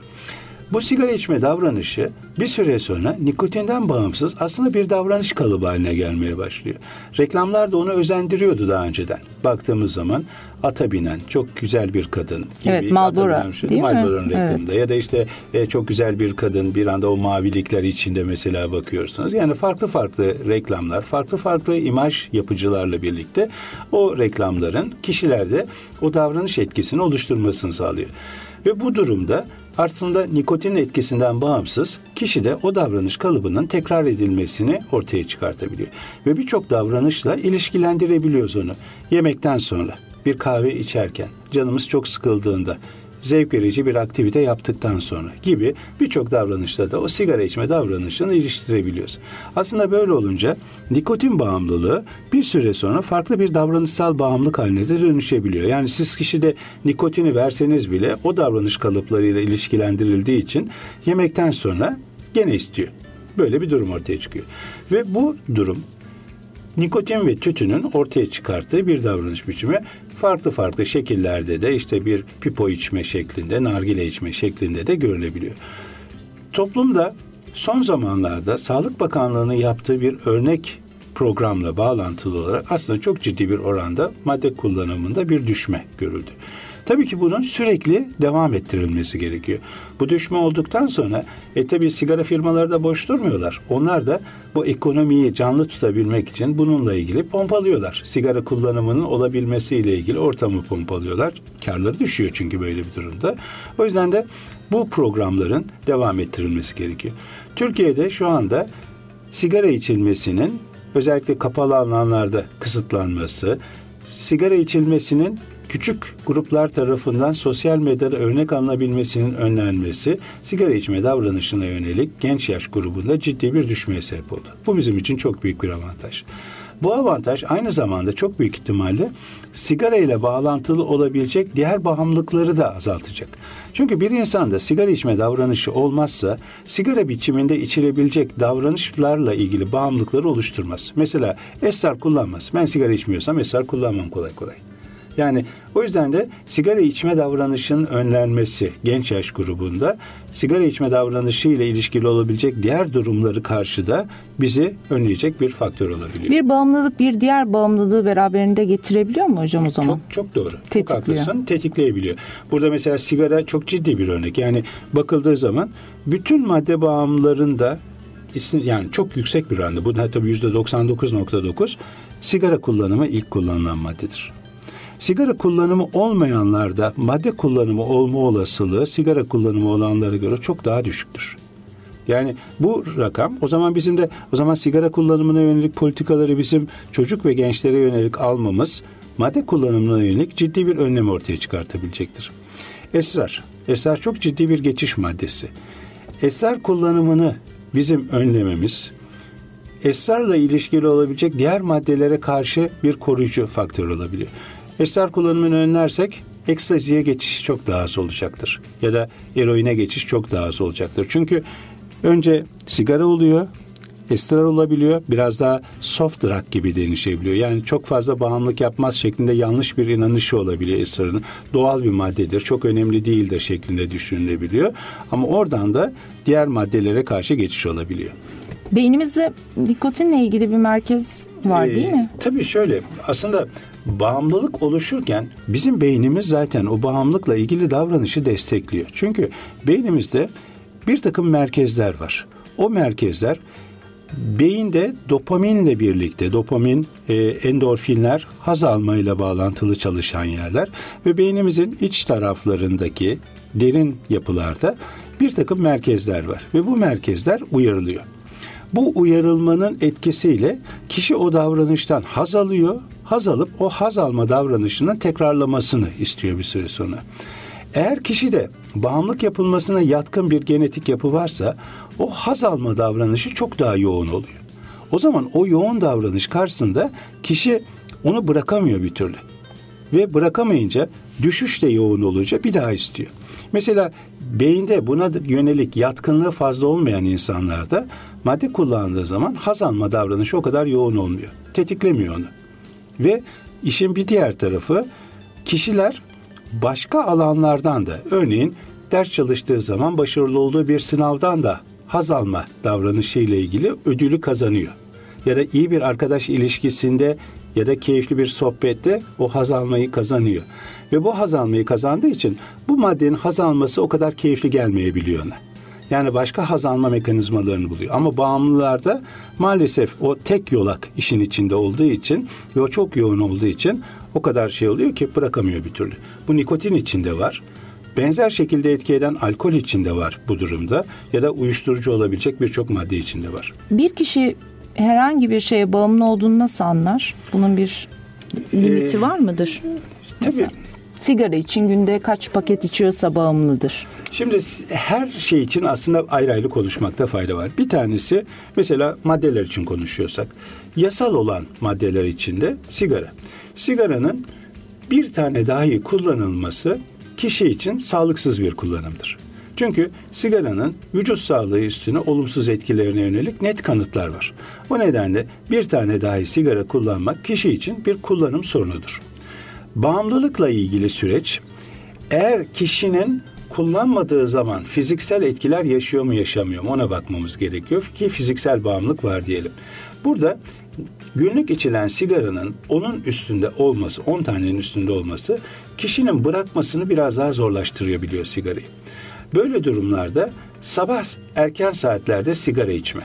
Bu sigara içme davranışı bir süre sonra nikotinden bağımsız aslında bir davranış kalıbı haline gelmeye başlıyor. Reklamlar da onu özendiriyordu daha önceden. Baktığımız zaman ata binen çok güzel bir kadın gibi. Evet Marlboro değil Marlboro'nun reklamında. Evet. Ya da işte e, çok güzel bir kadın bir anda o mavilikler içinde mesela bakıyorsunuz. Yani farklı farklı reklamlar, farklı farklı imaj yapıcılarla birlikte o reklamların kişilerde o davranış etkisini oluşturmasını sağlıyor. Ve bu durumda aslında nikotin etkisinden bağımsız kişi de o davranış kalıbının tekrar edilmesini ortaya çıkartabiliyor. Ve birçok davranışla ilişkilendirebiliyoruz onu. Yemekten sonra, bir kahve içerken, canımız çok sıkıldığında, zevk verici bir aktivite yaptıktan sonra gibi birçok davranışta da o sigara içme davranışını iliştirebiliyoruz. Aslında böyle olunca nikotin bağımlılığı bir süre sonra farklı bir davranışsal bağımlılık haline de dönüşebiliyor. Yani siz kişide nikotini verseniz bile o davranış kalıplarıyla ilişkilendirildiği için yemekten sonra gene istiyor. Böyle bir durum ortaya çıkıyor. Ve bu durum nikotin ve tütünün ortaya çıkarttığı bir davranış biçimi farklı farklı şekillerde de işte bir pipo içme şeklinde, nargile içme şeklinde de görülebiliyor. Toplumda son zamanlarda Sağlık Bakanlığı'nın yaptığı bir örnek programla bağlantılı olarak aslında çok ciddi bir oranda madde kullanımında bir düşme görüldü. Tabii ki bunun sürekli devam ettirilmesi gerekiyor. Bu düşme olduktan sonra e tabii sigara firmaları da boş durmuyorlar. Onlar da bu ekonomiyi canlı tutabilmek için bununla ilgili pompalıyorlar. Sigara kullanımının olabilmesiyle ilgili ortamı pompalıyorlar. Karları düşüyor çünkü böyle bir durumda. O yüzden de bu programların devam ettirilmesi gerekiyor. Türkiye'de şu anda sigara içilmesinin özellikle kapalı alanlarda kısıtlanması, sigara içilmesinin küçük gruplar tarafından sosyal medyada örnek alınabilmesinin önlenmesi sigara içme davranışına yönelik genç yaş grubunda ciddi bir düşmeye sebep oldu. Bu bizim için çok büyük bir avantaj. Bu avantaj aynı zamanda çok büyük ihtimalle sigara ile bağlantılı olabilecek diğer bağımlılıkları da azaltacak. Çünkü bir insanda sigara içme davranışı olmazsa sigara biçiminde içilebilecek davranışlarla ilgili bağımlılıkları oluşturmaz. Mesela esrar kullanmaz. Ben sigara içmiyorsam esrar kullanmam kolay kolay. Yani o yüzden de sigara içme davranışının önlenmesi genç yaş grubunda sigara içme davranışı ile ilişkili olabilecek diğer durumları karşıda bizi önleyecek bir faktör olabiliyor. Bir bağımlılık bir diğer bağımlılığı beraberinde getirebiliyor mu hocam o zaman? Çok çok doğru. Tetikliyor. Çok haklısın. Tetikleyebiliyor. Burada mesela sigara çok ciddi bir örnek. Yani bakıldığı zaman bütün madde bağımlılarında yani çok yüksek bir oranda bu tabii %99.9 sigara kullanımı ilk kullanılan maddedir. Sigara kullanımı olmayanlarda madde kullanımı olma olasılığı sigara kullanımı olanlara göre çok daha düşüktür. Yani bu rakam o zaman bizim de o zaman sigara kullanımına yönelik politikaları bizim çocuk ve gençlere yönelik almamız madde kullanımına yönelik ciddi bir önlem ortaya çıkartabilecektir. Esrar. Esrar çok ciddi bir geçiş maddesi. Esrar kullanımını bizim önlememiz esrarla ilişkili olabilecek diğer maddelere karşı bir koruyucu faktör olabiliyor. Esrar kullanımını önlersek ekstaziye geçiş çok daha az olacaktır. Ya da eroine geçiş çok daha az olacaktır. Çünkü önce sigara oluyor, esrar olabiliyor. Biraz daha soft drug gibi denişebiliyor. Yani çok fazla bağımlılık yapmaz şeklinde yanlış bir inanışı olabiliyor esrarın. Doğal bir maddedir, çok önemli değildir şeklinde düşünülebiliyor. Ama oradan da diğer maddelere karşı geçiş olabiliyor. Beynimizde nikotinle ilgili bir merkez var ee, değil mi? Tabii şöyle aslında bağımlılık oluşurken bizim beynimiz zaten o bağımlılıkla ilgili davranışı destekliyor. Çünkü beynimizde bir takım merkezler var. O merkezler beyinde dopaminle birlikte dopamin, e, endorfinler haz almayla bağlantılı çalışan yerler ve beynimizin iç taraflarındaki derin yapılarda bir takım merkezler var ve bu merkezler uyarılıyor. Bu uyarılmanın etkisiyle kişi o davranıştan haz alıyor. Haz alıp o haz alma davranışının tekrarlamasını istiyor bir süre sonra. Eğer kişi de bağımlılık yapılmasına yatkın bir genetik yapı varsa o haz alma davranışı çok daha yoğun oluyor. O zaman o yoğun davranış karşısında kişi onu bırakamıyor bir türlü. Ve bırakamayınca düşüş de yoğun olunca bir daha istiyor. Mesela beyinde buna yönelik yatkınlığı fazla olmayan insanlarda madde kullandığı zaman haz alma davranışı o kadar yoğun olmuyor. Tetiklemiyor onu. Ve işin bir diğer tarafı kişiler başka alanlardan da örneğin ders çalıştığı zaman başarılı olduğu bir sınavdan da haz alma davranışı ile ilgili ödülü kazanıyor. Ya da iyi bir arkadaş ilişkisinde ya da keyifli bir sohbette o haz almayı kazanıyor. Ve bu haz almayı kazandığı için bu maddenin haz alması o kadar keyifli gelmeyebiliyor ona. Yani başka haz alma mekanizmalarını buluyor. Ama bağımlılarda maalesef o tek yolak işin içinde olduğu için ve o çok yoğun olduğu için o kadar şey oluyor ki bırakamıyor bir türlü. Bu nikotin içinde var. Benzer şekilde etki eden alkol içinde var bu durumda ya da uyuşturucu olabilecek birçok madde içinde var. Bir kişi herhangi bir şeye bağımlı olduğunu nasıl anlar? Bunun bir limiti ee, var mıdır? Tabii. Sigara için günde kaç paket içiyorsa bağımlıdır. Şimdi her şey için aslında ayrı ayrı konuşmakta fayda var. Bir tanesi mesela maddeler için konuşuyorsak yasal olan maddeler içinde sigara. Sigaranın bir tane dahi kullanılması kişi için sağlıksız bir kullanımdır. Çünkü sigaranın vücut sağlığı üstüne olumsuz etkilerine yönelik net kanıtlar var. Bu nedenle bir tane dahi sigara kullanmak kişi için bir kullanım sorunudur. Bağımlılıkla ilgili süreç eğer kişinin kullanmadığı zaman fiziksel etkiler yaşıyor mu yaşamıyor mu ona bakmamız gerekiyor ki fiziksel bağımlılık var diyelim. Burada günlük içilen sigaranın onun üstünde olması, 10 tanenin üstünde olması kişinin bırakmasını biraz daha zorlaştırıyor biliyor sigarayı. Böyle durumlarda sabah erken saatlerde sigara içme.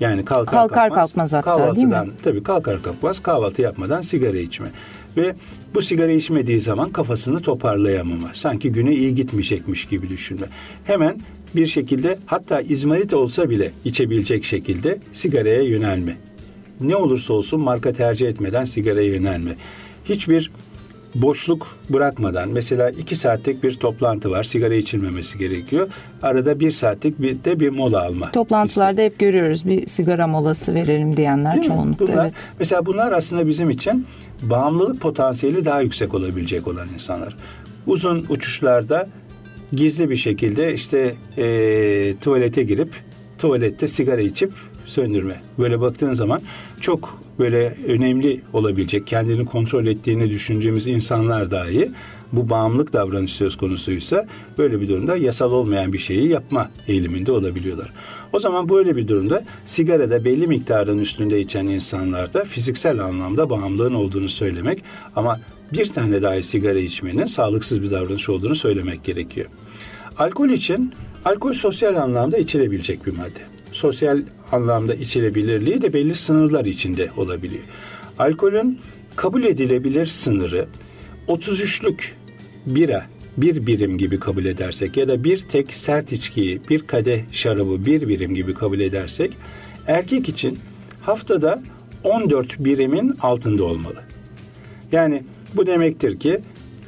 Yani kalkar, kalkar kalkmaz, kalkmaz hatta kahvaltıdan, değil mi? Tabii kalkar kalkmaz kahvaltı yapmadan sigara içme. Ve bu sigara içmediği zaman kafasını toparlayamama. Sanki güne iyi gitmeyecekmiş gibi düşünme. Hemen bir şekilde hatta izmarit olsa bile içebilecek şekilde sigaraya yönelme. Ne olursa olsun marka tercih etmeden sigaraya yönelme. Hiçbir boşluk bırakmadan mesela iki saatlik bir toplantı var sigara içilmemesi gerekiyor. Arada bir saatlik bir de bir mola alma. Toplantılarda hep görüyoruz bir sigara molası verelim diyenler Değil çoğunlukla. Bunlar, evet. Mesela bunlar aslında bizim için bağımlılık potansiyeli daha yüksek olabilecek olan insanlar. Uzun uçuşlarda gizli bir şekilde işte e, tuvalete girip tuvalette sigara içip söndürme. Böyle baktığın zaman çok böyle önemli olabilecek, kendini kontrol ettiğini düşüneceğimiz insanlar dahi bu bağımlılık davranış söz konusuysa böyle bir durumda yasal olmayan bir şeyi yapma eğiliminde olabiliyorlar. O zaman böyle bir durumda sigarada belli miktarın üstünde içen insanlarda fiziksel anlamda bağımlılığın olduğunu söylemek ama bir tane dahi sigara içmenin sağlıksız bir davranış olduğunu söylemek gerekiyor. Alkol için alkol sosyal anlamda içilebilecek bir madde. Sosyal anlamda içilebilirliği de belli sınırlar içinde olabiliyor. Alkolün kabul edilebilir sınırı 33'lük bira bir birim gibi kabul edersek ya da bir tek sert içkiyi bir kadeh şarabı bir birim gibi kabul edersek erkek için haftada 14 birimin altında olmalı. Yani bu demektir ki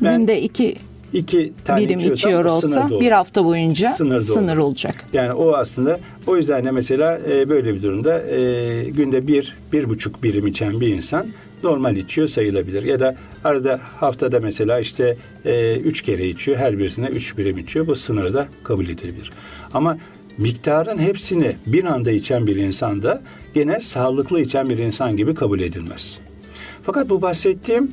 ben günde iki iki tane birim içiyor olsa bir hafta boyunca sınır, sınır olacak. Yani o aslında o yüzden de mesela e, böyle bir durumda e, günde bir, bir buçuk birim içen bir insan normal içiyor sayılabilir. Ya da arada haftada mesela işte e, üç kere içiyor. Her birisine üç birim içiyor. Bu sınırı da kabul edilebilir. Ama miktarın hepsini bir anda içen bir insan da gene sağlıklı içen bir insan gibi kabul edilmez. Fakat bu bahsettiğim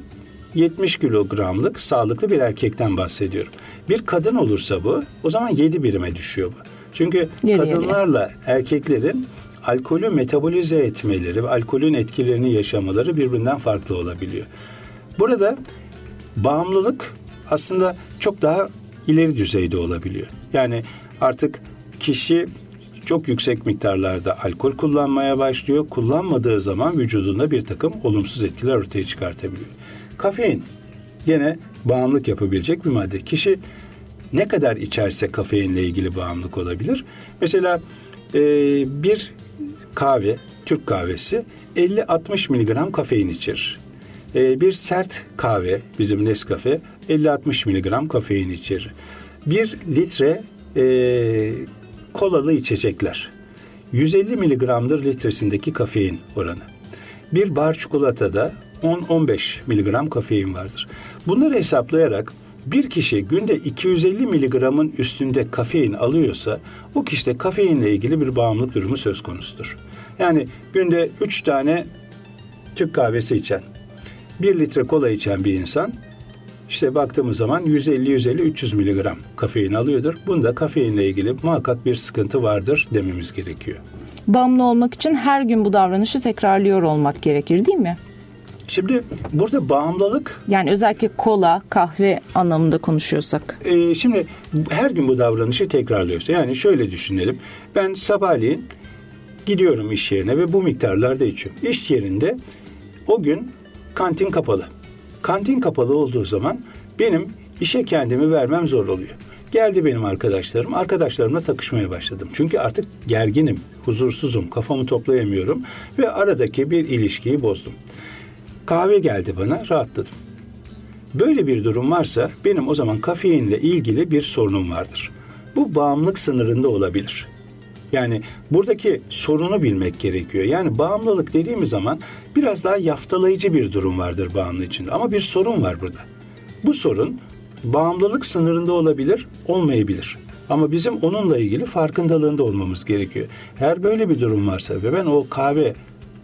70 kilogramlık sağlıklı bir erkekten bahsediyorum. Bir kadın olursa bu o zaman 7 birime düşüyor bu. Çünkü Yeri kadınlarla yeri. erkeklerin alkolü metabolize etmeleri ve alkolün etkilerini yaşamaları birbirinden farklı olabiliyor. Burada bağımlılık aslında çok daha ileri düzeyde olabiliyor. Yani artık kişi çok yüksek miktarlarda alkol kullanmaya başlıyor. Kullanmadığı zaman vücudunda bir takım olumsuz etkiler ortaya çıkartabiliyor. Kafein yine bağımlılık yapabilecek bir madde. Kişi ne kadar içerse kafeinle ilgili bağımlılık olabilir. Mesela e, bir kahve, Türk kahvesi 50-60 miligram kafein içerir. E, bir sert kahve, bizim Nescafe 50-60 miligram kafein içerir. Bir litre e, kolalı içecekler 150 miligramdır litresindeki kafein oranı. Bir bar çikolatada 10-15 miligram kafein vardır. Bunları hesaplayarak bir kişi günde 250 miligramın üstünde kafein alıyorsa o kişide kafeinle ilgili bir bağımlılık durumu söz konusudur. Yani günde 3 tane Türk kahvesi içen, 1 litre kola içen bir insan işte baktığımız zaman 150-150-300 miligram kafein alıyordur. Bunda kafeinle ilgili muhakkak bir sıkıntı vardır dememiz gerekiyor. Bağımlı olmak için her gün bu davranışı tekrarlıyor olmak gerekir değil mi? Şimdi burada bağımlılık... Yani özellikle kola, kahve anlamında konuşuyorsak. E, şimdi her gün bu davranışı tekrarlıyorsa yani şöyle düşünelim. Ben sabahleyin gidiyorum iş yerine ve bu miktarlarda içiyorum. İş yerinde o gün kantin kapalı. Kantin kapalı olduğu zaman benim işe kendimi vermem zor oluyor. Geldi benim arkadaşlarım. Arkadaşlarımla takışmaya başladım. Çünkü artık gerginim, huzursuzum, kafamı toplayamıyorum ve aradaki bir ilişkiyi bozdum. Kahve geldi bana, rahatladım. Böyle bir durum varsa benim o zaman kafeinle ilgili bir sorunum vardır. Bu bağımlılık sınırında olabilir. Yani buradaki sorunu bilmek gerekiyor. Yani bağımlılık dediğimiz zaman biraz daha yaftalayıcı bir durum vardır bağımlı içinde. Ama bir sorun var burada. Bu sorun bağımlılık sınırında olabilir, olmayabilir. Ama bizim onunla ilgili farkındalığında olmamız gerekiyor. Eğer böyle bir durum varsa ve ben o kahve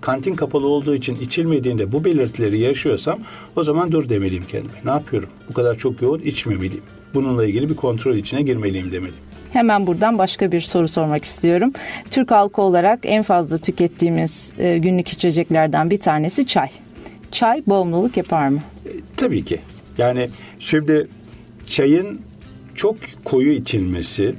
kantin kapalı olduğu için içilmediğinde bu belirtileri yaşıyorsam o zaman dur demeliyim kendime. Ne yapıyorum? Bu kadar çok yoğun içmemeliyim. Bununla ilgili bir kontrol içine girmeliyim demeliyim. Hemen buradan başka bir soru sormak istiyorum. Türk halkı olarak en fazla tükettiğimiz e, günlük içeceklerden bir tanesi çay. Çay bağımlılık yapar mı? E, tabii ki. Yani şimdi çayın çok koyu içilmesi,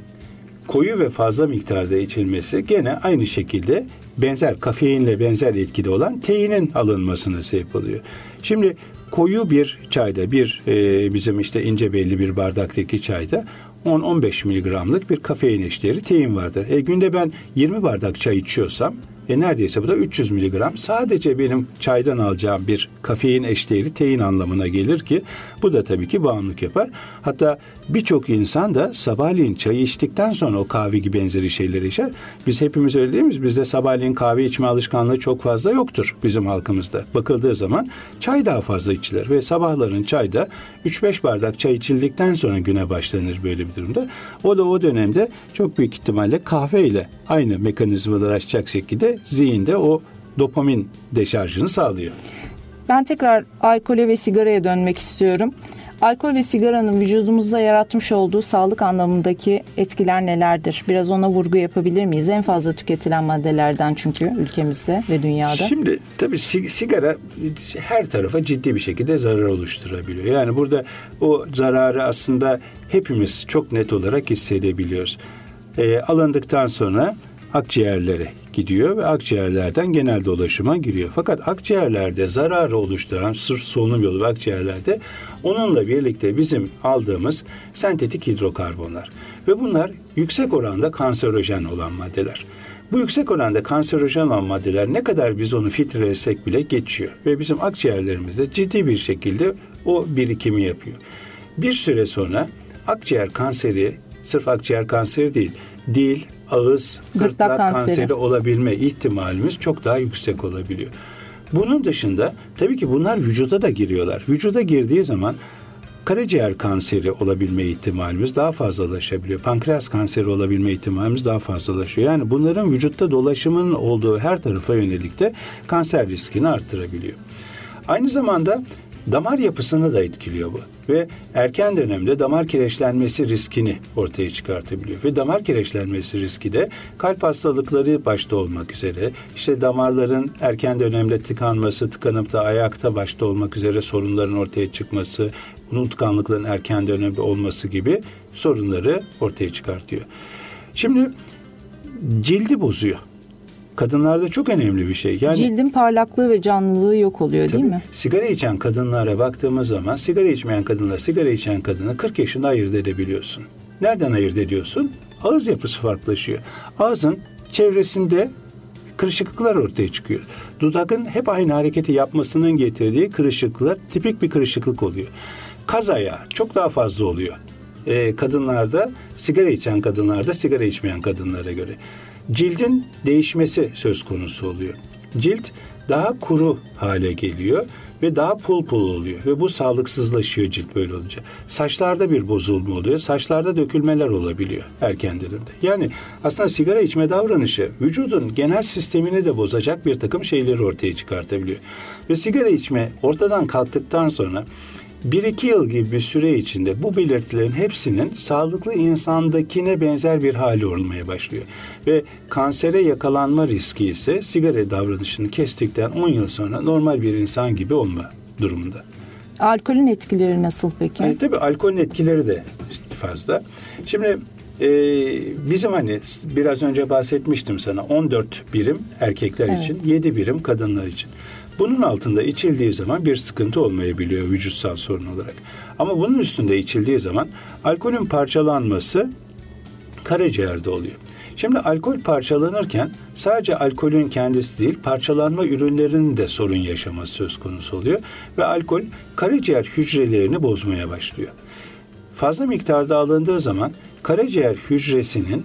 koyu ve fazla miktarda içilmesi gene aynı şekilde benzer kafeinle benzer etkide olan teinin alınmasına sebep oluyor. Şimdi koyu bir çayda bir e, bizim işte ince belli bir bardaktaki çayda 10-15 miligramlık bir kafein eşdeğeri tein vardır. E, günde ben 20 bardak çay içiyorsam e neredeyse bu da 300 miligram sadece benim çaydan alacağım bir kafein eşdeğeri tein anlamına gelir ki bu da tabii ki bağımlılık yapar. Hatta birçok insan da sabahleyin çayı içtikten sonra o kahve gibi benzeri şeyleri içer. Biz hepimiz öyle değil miyiz? Bizde sabahleyin kahve içme alışkanlığı çok fazla yoktur bizim halkımızda. Bakıldığı zaman çay daha fazla içilir ve sabahların çayda 3-5 bardak çay içildikten sonra güne başlanır böyle bir durumda. O da o dönemde çok büyük ihtimalle kahve ile aynı mekanizmaları açacak şekilde zihinde o dopamin deşarjını sağlıyor. Ben tekrar alkole ve sigaraya dönmek istiyorum. Alkol ve sigaranın vücudumuzda yaratmış olduğu sağlık anlamındaki etkiler nelerdir? Biraz ona vurgu yapabilir miyiz? En fazla tüketilen maddelerden çünkü ülkemizde ve dünyada. Şimdi tabii sigara her tarafa ciddi bir şekilde zarar oluşturabiliyor. Yani burada o zararı aslında hepimiz çok net olarak hissedebiliyoruz. E, alındıktan sonra akciğerlere gidiyor ve akciğerlerden genel dolaşıma giriyor. Fakat akciğerlerde zararı oluşturan sırf solunum yolu ve akciğerlerde onunla birlikte bizim aldığımız sentetik hidrokarbonlar ve bunlar yüksek oranda kanserojen olan maddeler. Bu yüksek oranda kanserojen olan maddeler ne kadar biz onu filtrelesek bile geçiyor ve bizim akciğerlerimizde ciddi bir şekilde o birikimi yapıyor. Bir süre sonra akciğer kanseri, sırf akciğer kanseri değil, dil, ağız, gırtlak, gırtlak kanseri. kanseri olabilme ihtimalimiz çok daha yüksek olabiliyor. Bunun dışında tabii ki bunlar vücuda da giriyorlar. Vücuda girdiği zaman karaciğer kanseri olabilme ihtimalimiz daha fazlalaşabiliyor. Pankreas kanseri olabilme ihtimalimiz daha fazlalaşıyor. Yani bunların vücutta dolaşımının olduğu her tarafa yönelik de kanser riskini arttırabiliyor. Aynı zamanda damar yapısını da etkiliyor bu ve erken dönemde damar kireçlenmesi riskini ortaya çıkartabiliyor. Ve damar kireçlenmesi riski de kalp hastalıkları başta olmak üzere işte damarların erken dönemde tıkanması, tıkanıp da ayakta başta olmak üzere sorunların ortaya çıkması, unutkanlıkların erken dönemde olması gibi sorunları ortaya çıkartıyor. Şimdi cildi bozuyor. Kadınlarda çok önemli bir şey. Yani cildin parlaklığı ve canlılığı yok oluyor tabii, değil mi? Sigara içen kadınlara baktığımız zaman sigara içmeyen kadınla sigara içen kadını 40 yaşında ayırt edebiliyorsun. Nereden ayırt ediyorsun? Ağız yapısı farklılaşıyor. Ağzın çevresinde kırışıklıklar ortaya çıkıyor. Dudakın hep aynı hareketi yapmasının getirdiği kırışıklıklar tipik bir kırışıklık oluyor. Kaz ayağı çok daha fazla oluyor. Ee, kadınlarda sigara içen kadınlarda sigara içmeyen kadınlara göre cildin değişmesi söz konusu oluyor. Cilt daha kuru hale geliyor ve daha pul pul oluyor ve bu sağlıksızlaşıyor cilt böyle olunca. Saçlarda bir bozulma oluyor. Saçlarda dökülmeler olabiliyor erken dönemde. Yani aslında sigara içme davranışı vücudun genel sistemini de bozacak bir takım şeyleri ortaya çıkartabiliyor. Ve sigara içme ortadan kalktıktan sonra bir iki yıl gibi bir süre içinde bu belirtilerin hepsinin sağlıklı insandakine benzer bir hali olmaya başlıyor. Ve kansere yakalanma riski ise sigara davranışını kestikten 10 yıl sonra normal bir insan gibi olma durumunda. Alkolün etkileri nasıl peki? E, tabii alkolün etkileri de fazla. Şimdi e, bizim hani biraz önce bahsetmiştim sana 14 birim erkekler evet. için 7 birim kadınlar için. Bunun altında içildiği zaman bir sıkıntı olmayabiliyor vücutsal sorun olarak. Ama bunun üstünde içildiği zaman alkolün parçalanması karaciğerde oluyor. Şimdi alkol parçalanırken sadece alkolün kendisi değil parçalanma ürünlerinin de sorun yaşaması söz konusu oluyor ve alkol karaciğer hücrelerini bozmaya başlıyor. Fazla miktarda alındığı zaman karaciğer hücresinin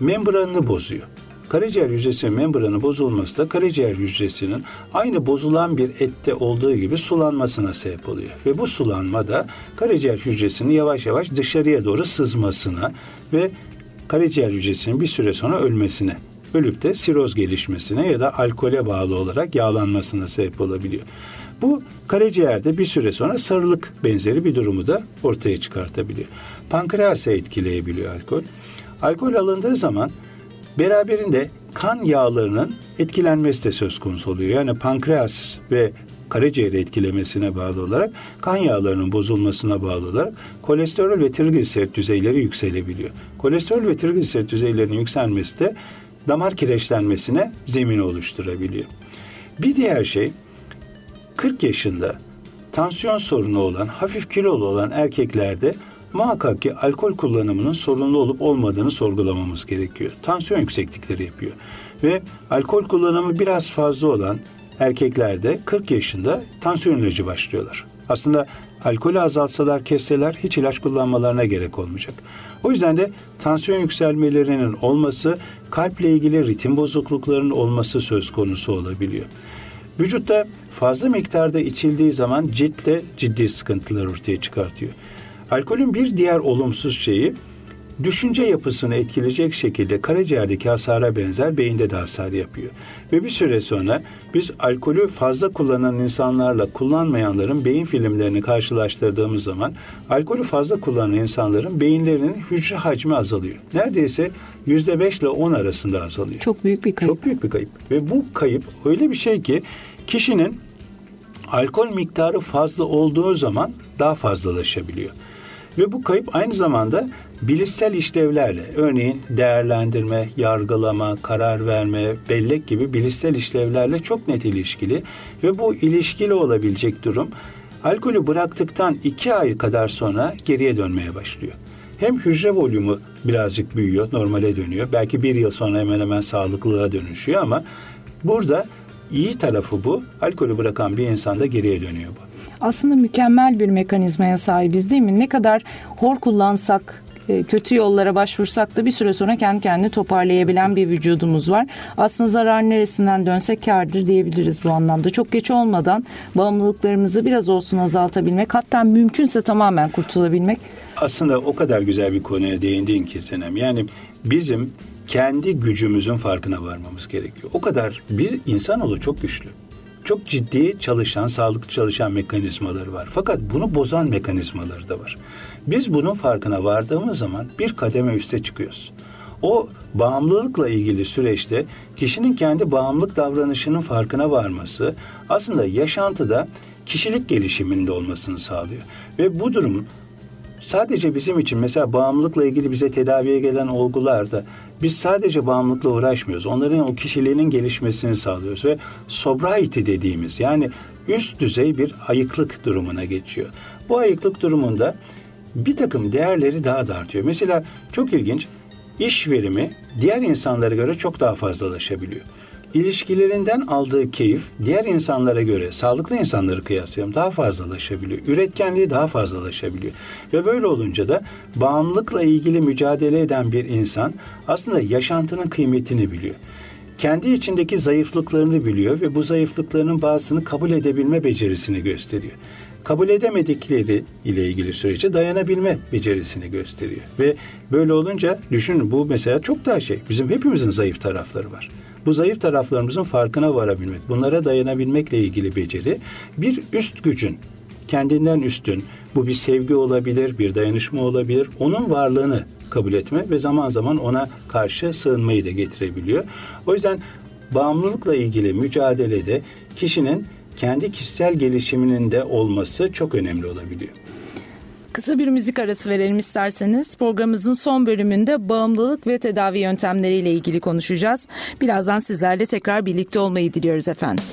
membranını bozuyor karaciğer hücresinin membranı bozulması da karaciğer hücresinin aynı bozulan bir ette olduğu gibi sulanmasına sebep oluyor. Ve bu sulanma da karaciğer hücresinin yavaş yavaş dışarıya doğru sızmasına ve karaciğer hücresinin bir süre sonra ölmesine, ölüp de siroz gelişmesine ya da alkole bağlı olarak yağlanmasına sebep olabiliyor. Bu karaciğerde bir süre sonra sarılık benzeri bir durumu da ortaya çıkartabiliyor. Pankreası etkileyebiliyor alkol. Alkol alındığı zaman Beraberinde kan yağlarının etkilenmesi de söz konusu oluyor. Yani pankreas ve karaciğeri etkilemesine bağlı olarak kan yağlarının bozulmasına bağlı olarak kolesterol ve trigliserit düzeyleri yükselebiliyor. Kolesterol ve trigliserit düzeylerinin yükselmesi de damar kireçlenmesine zemin oluşturabiliyor. Bir diğer şey 40 yaşında tansiyon sorunu olan, hafif kilolu olan erkeklerde muhakkak ki alkol kullanımının sorunlu olup olmadığını sorgulamamız gerekiyor. Tansiyon yükseklikleri yapıyor. Ve alkol kullanımı biraz fazla olan erkeklerde 40 yaşında tansiyon ilacı başlıyorlar. Aslında alkolü azaltsalar, kesseler hiç ilaç kullanmalarına gerek olmayacak. O yüzden de tansiyon yükselmelerinin olması, kalple ilgili ritim bozukluklarının olması söz konusu olabiliyor. Vücutta fazla miktarda içildiği zaman ciltte ciddi sıkıntılar ortaya çıkartıyor. Alkolün bir diğer olumsuz şeyi düşünce yapısını etkileyecek şekilde karaciğerdeki hasara benzer beyinde de hasar yapıyor. Ve bir süre sonra biz alkolü fazla kullanan insanlarla kullanmayanların beyin filmlerini karşılaştırdığımız zaman alkolü fazla kullanan insanların beyinlerinin hücre hacmi azalıyor. Neredeyse yüzde beş ile on arasında azalıyor. Çok büyük bir kayıp. Çok büyük bir kayıp. Ve bu kayıp öyle bir şey ki kişinin alkol miktarı fazla olduğu zaman daha fazlalaşabiliyor. Ve bu kayıp aynı zamanda bilişsel işlevlerle, örneğin değerlendirme, yargılama, karar verme, bellek gibi bilişsel işlevlerle çok net ilişkili ve bu ilişkili olabilecek durum alkolü bıraktıktan iki ay kadar sonra geriye dönmeye başlıyor. Hem hücre volümü birazcık büyüyor, normale dönüyor. Belki bir yıl sonra hemen hemen sağlıklılığa dönüşüyor ama burada iyi tarafı bu. Alkolü bırakan bir insanda geriye dönüyor bu. Aslında mükemmel bir mekanizmaya sahibiz değil mi? Ne kadar hor kullansak e, kötü yollara başvursak da bir süre sonra kendi kendini toparlayabilen bir vücudumuz var. Aslında zarar neresinden dönsek kardır diyebiliriz bu anlamda. Çok geç olmadan bağımlılıklarımızı biraz olsun azaltabilmek hatta mümkünse tamamen kurtulabilmek. Aslında o kadar güzel bir konuya değindin ki Senem. Yani bizim kendi gücümüzün farkına varmamız gerekiyor. O kadar bir insanoğlu çok güçlü. Çok ciddi çalışan, sağlıklı çalışan mekanizmaları var. Fakat bunu bozan mekanizmaları da var. Biz bunun farkına vardığımız zaman bir kademe üste çıkıyoruz. O bağımlılıkla ilgili süreçte kişinin kendi bağımlılık davranışının farkına varması aslında yaşantıda kişilik gelişiminde olmasını sağlıyor. Ve bu durum sadece bizim için mesela bağımlılıkla ilgili bize tedaviye gelen olgularda biz sadece bağımlılıkla uğraşmıyoruz. Onların o kişiliğinin gelişmesini sağlıyoruz ve sobriety dediğimiz yani üst düzey bir ayıklık durumuna geçiyor. Bu ayıklık durumunda bir takım değerleri daha da artıyor. Mesela çok ilginç iş verimi diğer insanlara göre çok daha fazlalaşabiliyor. İlişkilerinden aldığı keyif diğer insanlara göre sağlıklı insanları kıyaslıyorum daha fazlalaşabiliyor. Üretkenliği daha fazlalaşabiliyor. Ve böyle olunca da bağımlılıkla ilgili mücadele eden bir insan aslında yaşantının kıymetini biliyor kendi içindeki zayıflıklarını biliyor ve bu zayıflıklarının bazısını kabul edebilme becerisini gösteriyor kabul edemedikleri ile ilgili sürece dayanabilme becerisini gösteriyor. Ve böyle olunca düşünün bu mesela çok daha şey. Bizim hepimizin zayıf tarafları var. Bu zayıf taraflarımızın farkına varabilmek, bunlara dayanabilmekle ilgili beceri bir üst gücün kendinden üstün, bu bir sevgi olabilir, bir dayanışma olabilir. Onun varlığını kabul etme ve zaman zaman ona karşı sığınmayı da getirebiliyor. O yüzden bağımlılıkla ilgili mücadelede kişinin kendi kişisel gelişiminin de olması çok önemli olabiliyor. Kısa bir müzik arası verelim isterseniz. Programımızın son bölümünde bağımlılık ve tedavi yöntemleriyle ilgili konuşacağız. Birazdan sizlerle tekrar birlikte olmayı diliyoruz efendim.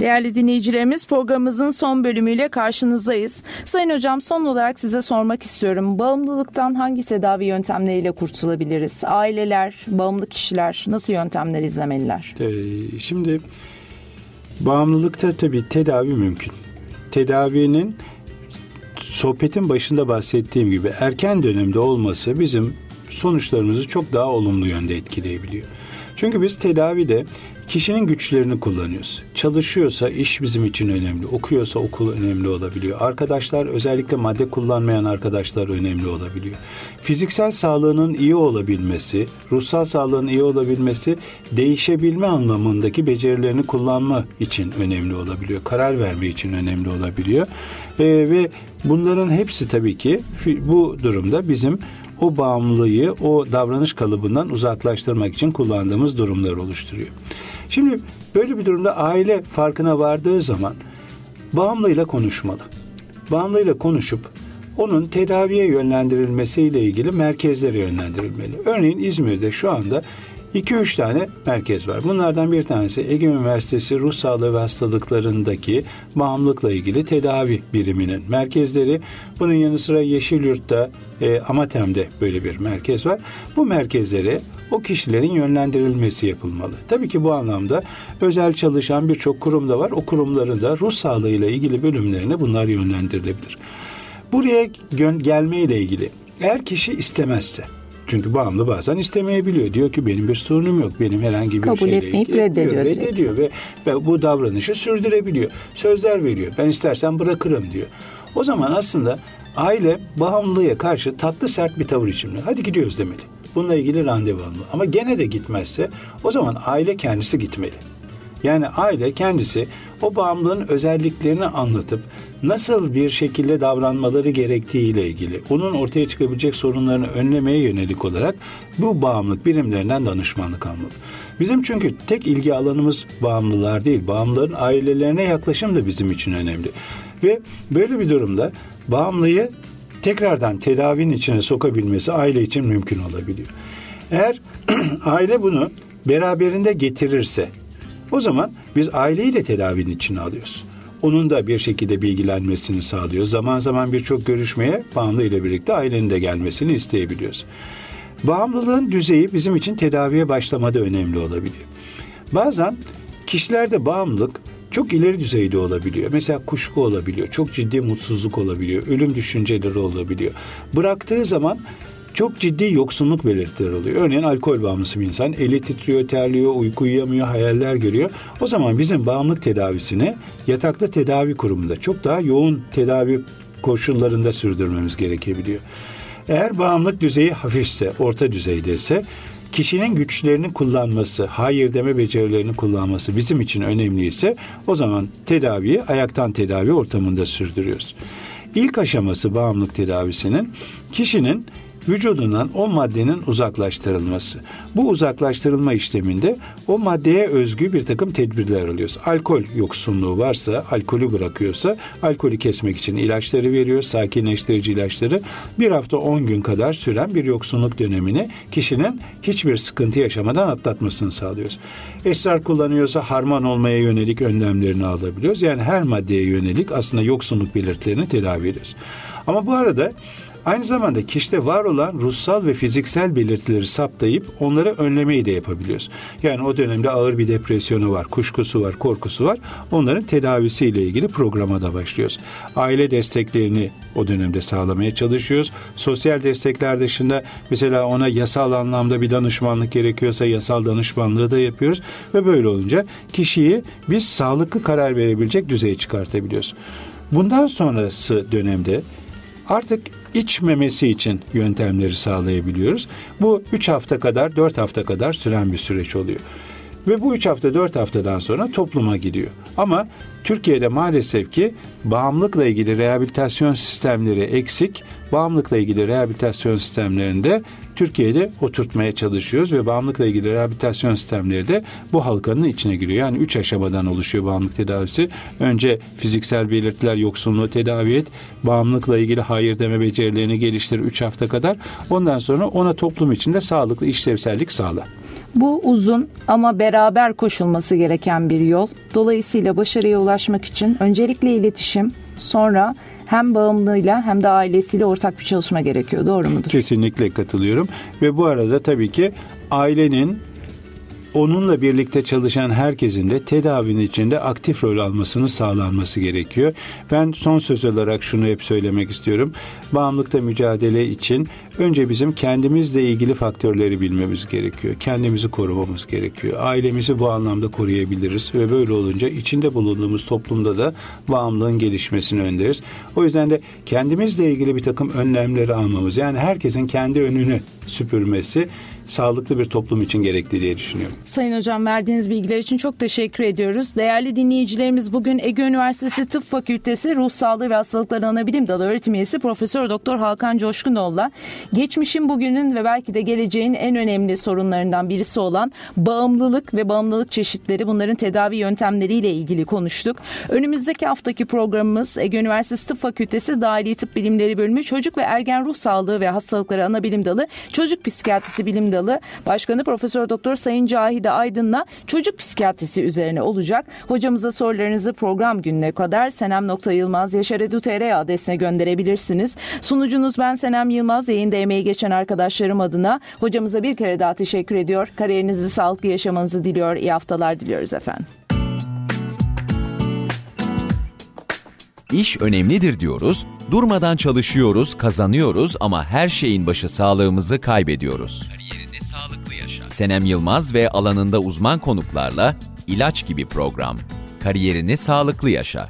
Değerli dinleyicilerimiz programımızın son bölümüyle karşınızdayız. Sayın hocam son olarak size sormak istiyorum. Bağımlılıktan hangi tedavi yöntemleriyle kurtulabiliriz? Aileler, bağımlı kişiler nasıl yöntemler izlemeliler? Ee, şimdi bağımlılıkta tabii tedavi mümkün. Tedavinin sohbetin başında bahsettiğim gibi erken dönemde olması bizim sonuçlarımızı çok daha olumlu yönde etkileyebiliyor. Çünkü biz tedavide Kişinin güçlerini kullanıyoruz. Çalışıyorsa iş bizim için önemli. Okuyorsa okul önemli olabiliyor. Arkadaşlar özellikle madde kullanmayan arkadaşlar önemli olabiliyor. Fiziksel sağlığının iyi olabilmesi, ruhsal sağlığının iyi olabilmesi değişebilme anlamındaki becerilerini kullanma için önemli olabiliyor. Karar verme için önemli olabiliyor. Ee, ve bunların hepsi tabii ki bu durumda bizim o bağımlılığı o davranış kalıbından uzaklaştırmak için kullandığımız durumlar oluşturuyor. Şimdi böyle bir durumda aile farkına vardığı zaman bağımlıyla konuşmalı. Bağımlıyla konuşup onun tedaviye yönlendirilmesiyle ilgili merkezlere yönlendirilmeli. Örneğin İzmir'de şu anda 2-3 tane merkez var. Bunlardan bir tanesi Ege Üniversitesi Ruh Sağlığı ve Hastalıklarındaki bağımlılıkla ilgili tedavi biriminin merkezleri. Bunun yanı sıra Yeşilyurt'ta, e, Amatem'de böyle bir merkez var. Bu merkezlere o kişilerin yönlendirilmesi yapılmalı. Tabii ki bu anlamda özel çalışan birçok kurum da var. O kurumların da ruh sağlığıyla ilgili bölümlerine bunlar yönlendirilebilir. Buraya gelmeyle ilgili eğer kişi istemezse çünkü bağımlı bazen istemeyebiliyor. Diyor ki benim bir sorunum yok. Benim herhangi bir Kabul şeyle etmeyip reddediyor. Reddediyor ve, ve bu davranışı sürdürebiliyor. Sözler veriyor. Ben istersen bırakırım diyor. O zaman aslında aile bağımlılığa karşı tatlı sert bir tavır içimli. Hadi gidiyoruz demeli. Bununla ilgili randevu almalı. Ama gene de gitmezse o zaman aile kendisi gitmeli. Yani aile kendisi o bağımlılığın özelliklerini anlatıp nasıl bir şekilde davranmaları gerektiği ile ilgili onun ortaya çıkabilecek sorunlarını önlemeye yönelik olarak bu bağımlılık birimlerinden danışmanlık almalı. Bizim çünkü tek ilgi alanımız bağımlılar değil, bağımlıların ailelerine yaklaşım da bizim için önemli. Ve böyle bir durumda bağımlıyı tekrardan tedavinin içine sokabilmesi aile için mümkün olabiliyor. Eğer [CLEARS THROAT] aile bunu beraberinde getirirse o zaman biz aileyi de tedavinin içine alıyoruz. Onun da bir şekilde bilgilenmesini sağlıyor. Zaman zaman birçok görüşmeye bağımlı ile birlikte ailenin de gelmesini isteyebiliyoruz. Bağımlılığın düzeyi bizim için tedaviye başlamada önemli olabiliyor. Bazen kişilerde bağımlılık çok ileri düzeyde olabiliyor. Mesela kuşku olabiliyor, çok ciddi mutsuzluk olabiliyor, ölüm düşünceleri olabiliyor. Bıraktığı zaman çok ciddi yoksunluk belirtileri oluyor. Örneğin alkol bağımlısı bir insan eli titriyor, terliyor, uyku uyuyamıyor, hayaller görüyor. O zaman bizim bağımlılık tedavisini yataklı tedavi kurumunda çok daha yoğun tedavi koşullarında sürdürmemiz gerekebiliyor. Eğer bağımlılık düzeyi hafifse, orta düzeydeyse kişinin güçlerini kullanması, hayır deme becerilerini kullanması bizim için önemliyse o zaman tedaviyi ayaktan tedavi ortamında sürdürüyoruz. İlk aşaması bağımlılık tedavisinin kişinin vücudundan o maddenin uzaklaştırılması. Bu uzaklaştırılma işleminde o maddeye özgü bir takım tedbirler alıyoruz. Alkol yoksunluğu varsa, alkolü bırakıyorsa alkolü kesmek için ilaçları veriyor, sakinleştirici ilaçları. Bir hafta 10 gün kadar süren bir yoksunluk dönemini kişinin hiçbir sıkıntı yaşamadan atlatmasını sağlıyoruz. Esrar kullanıyorsa harman olmaya yönelik önlemlerini alabiliyoruz. Yani her maddeye yönelik aslında yoksunluk belirtilerini tedavi ediyoruz. Ama bu arada Aynı zamanda kişide var olan ruhsal ve fiziksel belirtileri saptayıp onları önlemeyi de yapabiliyoruz. Yani o dönemde ağır bir depresyonu var, kuşkusu var, korkusu var. Onların tedavisiyle ilgili programa da başlıyoruz. Aile desteklerini o dönemde sağlamaya çalışıyoruz. Sosyal destekler dışında mesela ona yasal anlamda bir danışmanlık gerekiyorsa yasal danışmanlığı da yapıyoruz ve böyle olunca kişiyi biz sağlıklı karar verebilecek düzeye çıkartabiliyoruz. Bundan sonrası dönemde artık içmemesi için yöntemleri sağlayabiliyoruz. Bu 3 hafta kadar 4 hafta kadar süren bir süreç oluyor. Ve bu 3 hafta 4 haftadan sonra topluma gidiyor. Ama Türkiye'de maalesef ki bağımlılıkla ilgili rehabilitasyon sistemleri eksik. Bağımlılıkla ilgili rehabilitasyon sistemlerinde Türkiye'de oturtmaya çalışıyoruz ve bağımlılıkla ilgili rehabilitasyon sistemleri de bu halkanın içine giriyor. Yani üç aşamadan oluşuyor bağımlılık tedavisi. Önce fiziksel belirtiler yoksunluğu tedavi et. Bağımlılıkla ilgili hayır deme becerilerini geliştir üç hafta kadar. Ondan sonra ona toplum içinde sağlıklı işlevsellik sağla. Bu uzun ama beraber koşulması gereken bir yol. Dolayısıyla başarıya ulaşmak için öncelikle iletişim, sonra hem bağımlıyla hem de ailesiyle ortak bir çalışma gerekiyor. Doğru mudur? Kesinlikle katılıyorum. Ve bu arada tabii ki ailenin onunla birlikte çalışan herkesin de tedavinin içinde aktif rol almasını sağlanması gerekiyor. Ben son söz olarak şunu hep söylemek istiyorum. Bağımlılıkta mücadele için önce bizim kendimizle ilgili faktörleri bilmemiz gerekiyor. Kendimizi korumamız gerekiyor. Ailemizi bu anlamda koruyabiliriz ve böyle olunca içinde bulunduğumuz toplumda da bağımlılığın gelişmesini önleriz. O yüzden de kendimizle ilgili bir takım önlemleri almamız yani herkesin kendi önünü süpürmesi sağlıklı bir toplum için gerekli diye düşünüyorum. Sayın Hocam verdiğiniz bilgiler için çok teşekkür ediyoruz. Değerli dinleyicilerimiz bugün Ege Üniversitesi Tıp Fakültesi Ruh Sağlığı ve Hastalıklar Anabilim Dalı öğretim üyesi Profesör Doktor Hakan Coşkunoğlu'la geçmişin bugünün ve belki de geleceğin en önemli sorunlarından birisi olan bağımlılık ve bağımlılık çeşitleri bunların tedavi yöntemleriyle ilgili konuştuk. Önümüzdeki haftaki programımız Ege Üniversitesi Tıp Fakültesi Dahili Tıp Bilimleri Bölümü Çocuk ve Ergen Ruh Sağlığı ve Hastalıkları Anabilim Dalı Çocuk Psikiyatrisi Bilim Dalı Başkanı Profesör Doktor Sayın Cahide Aydın'la çocuk psikiyatrisi üzerine olacak. Hocamıza sorularınızı program gününe kadar senem.yılmaz yaşaredu.tr adresine gönderebilirsiniz. Sunucunuz ben Senem Yılmaz. Yayında emeği geçen arkadaşlarım adına hocamıza bir kere daha teşekkür ediyor. Kariyerinizi sağlıklı yaşamanızı diliyor. İyi haftalar diliyoruz efendim. İş önemlidir diyoruz, durmadan çalışıyoruz, kazanıyoruz ama her şeyin başı sağlığımızı kaybediyoruz. Senem Yılmaz ve alanında uzman konuklarla ilaç gibi program. Kariyerini sağlıklı yaşa.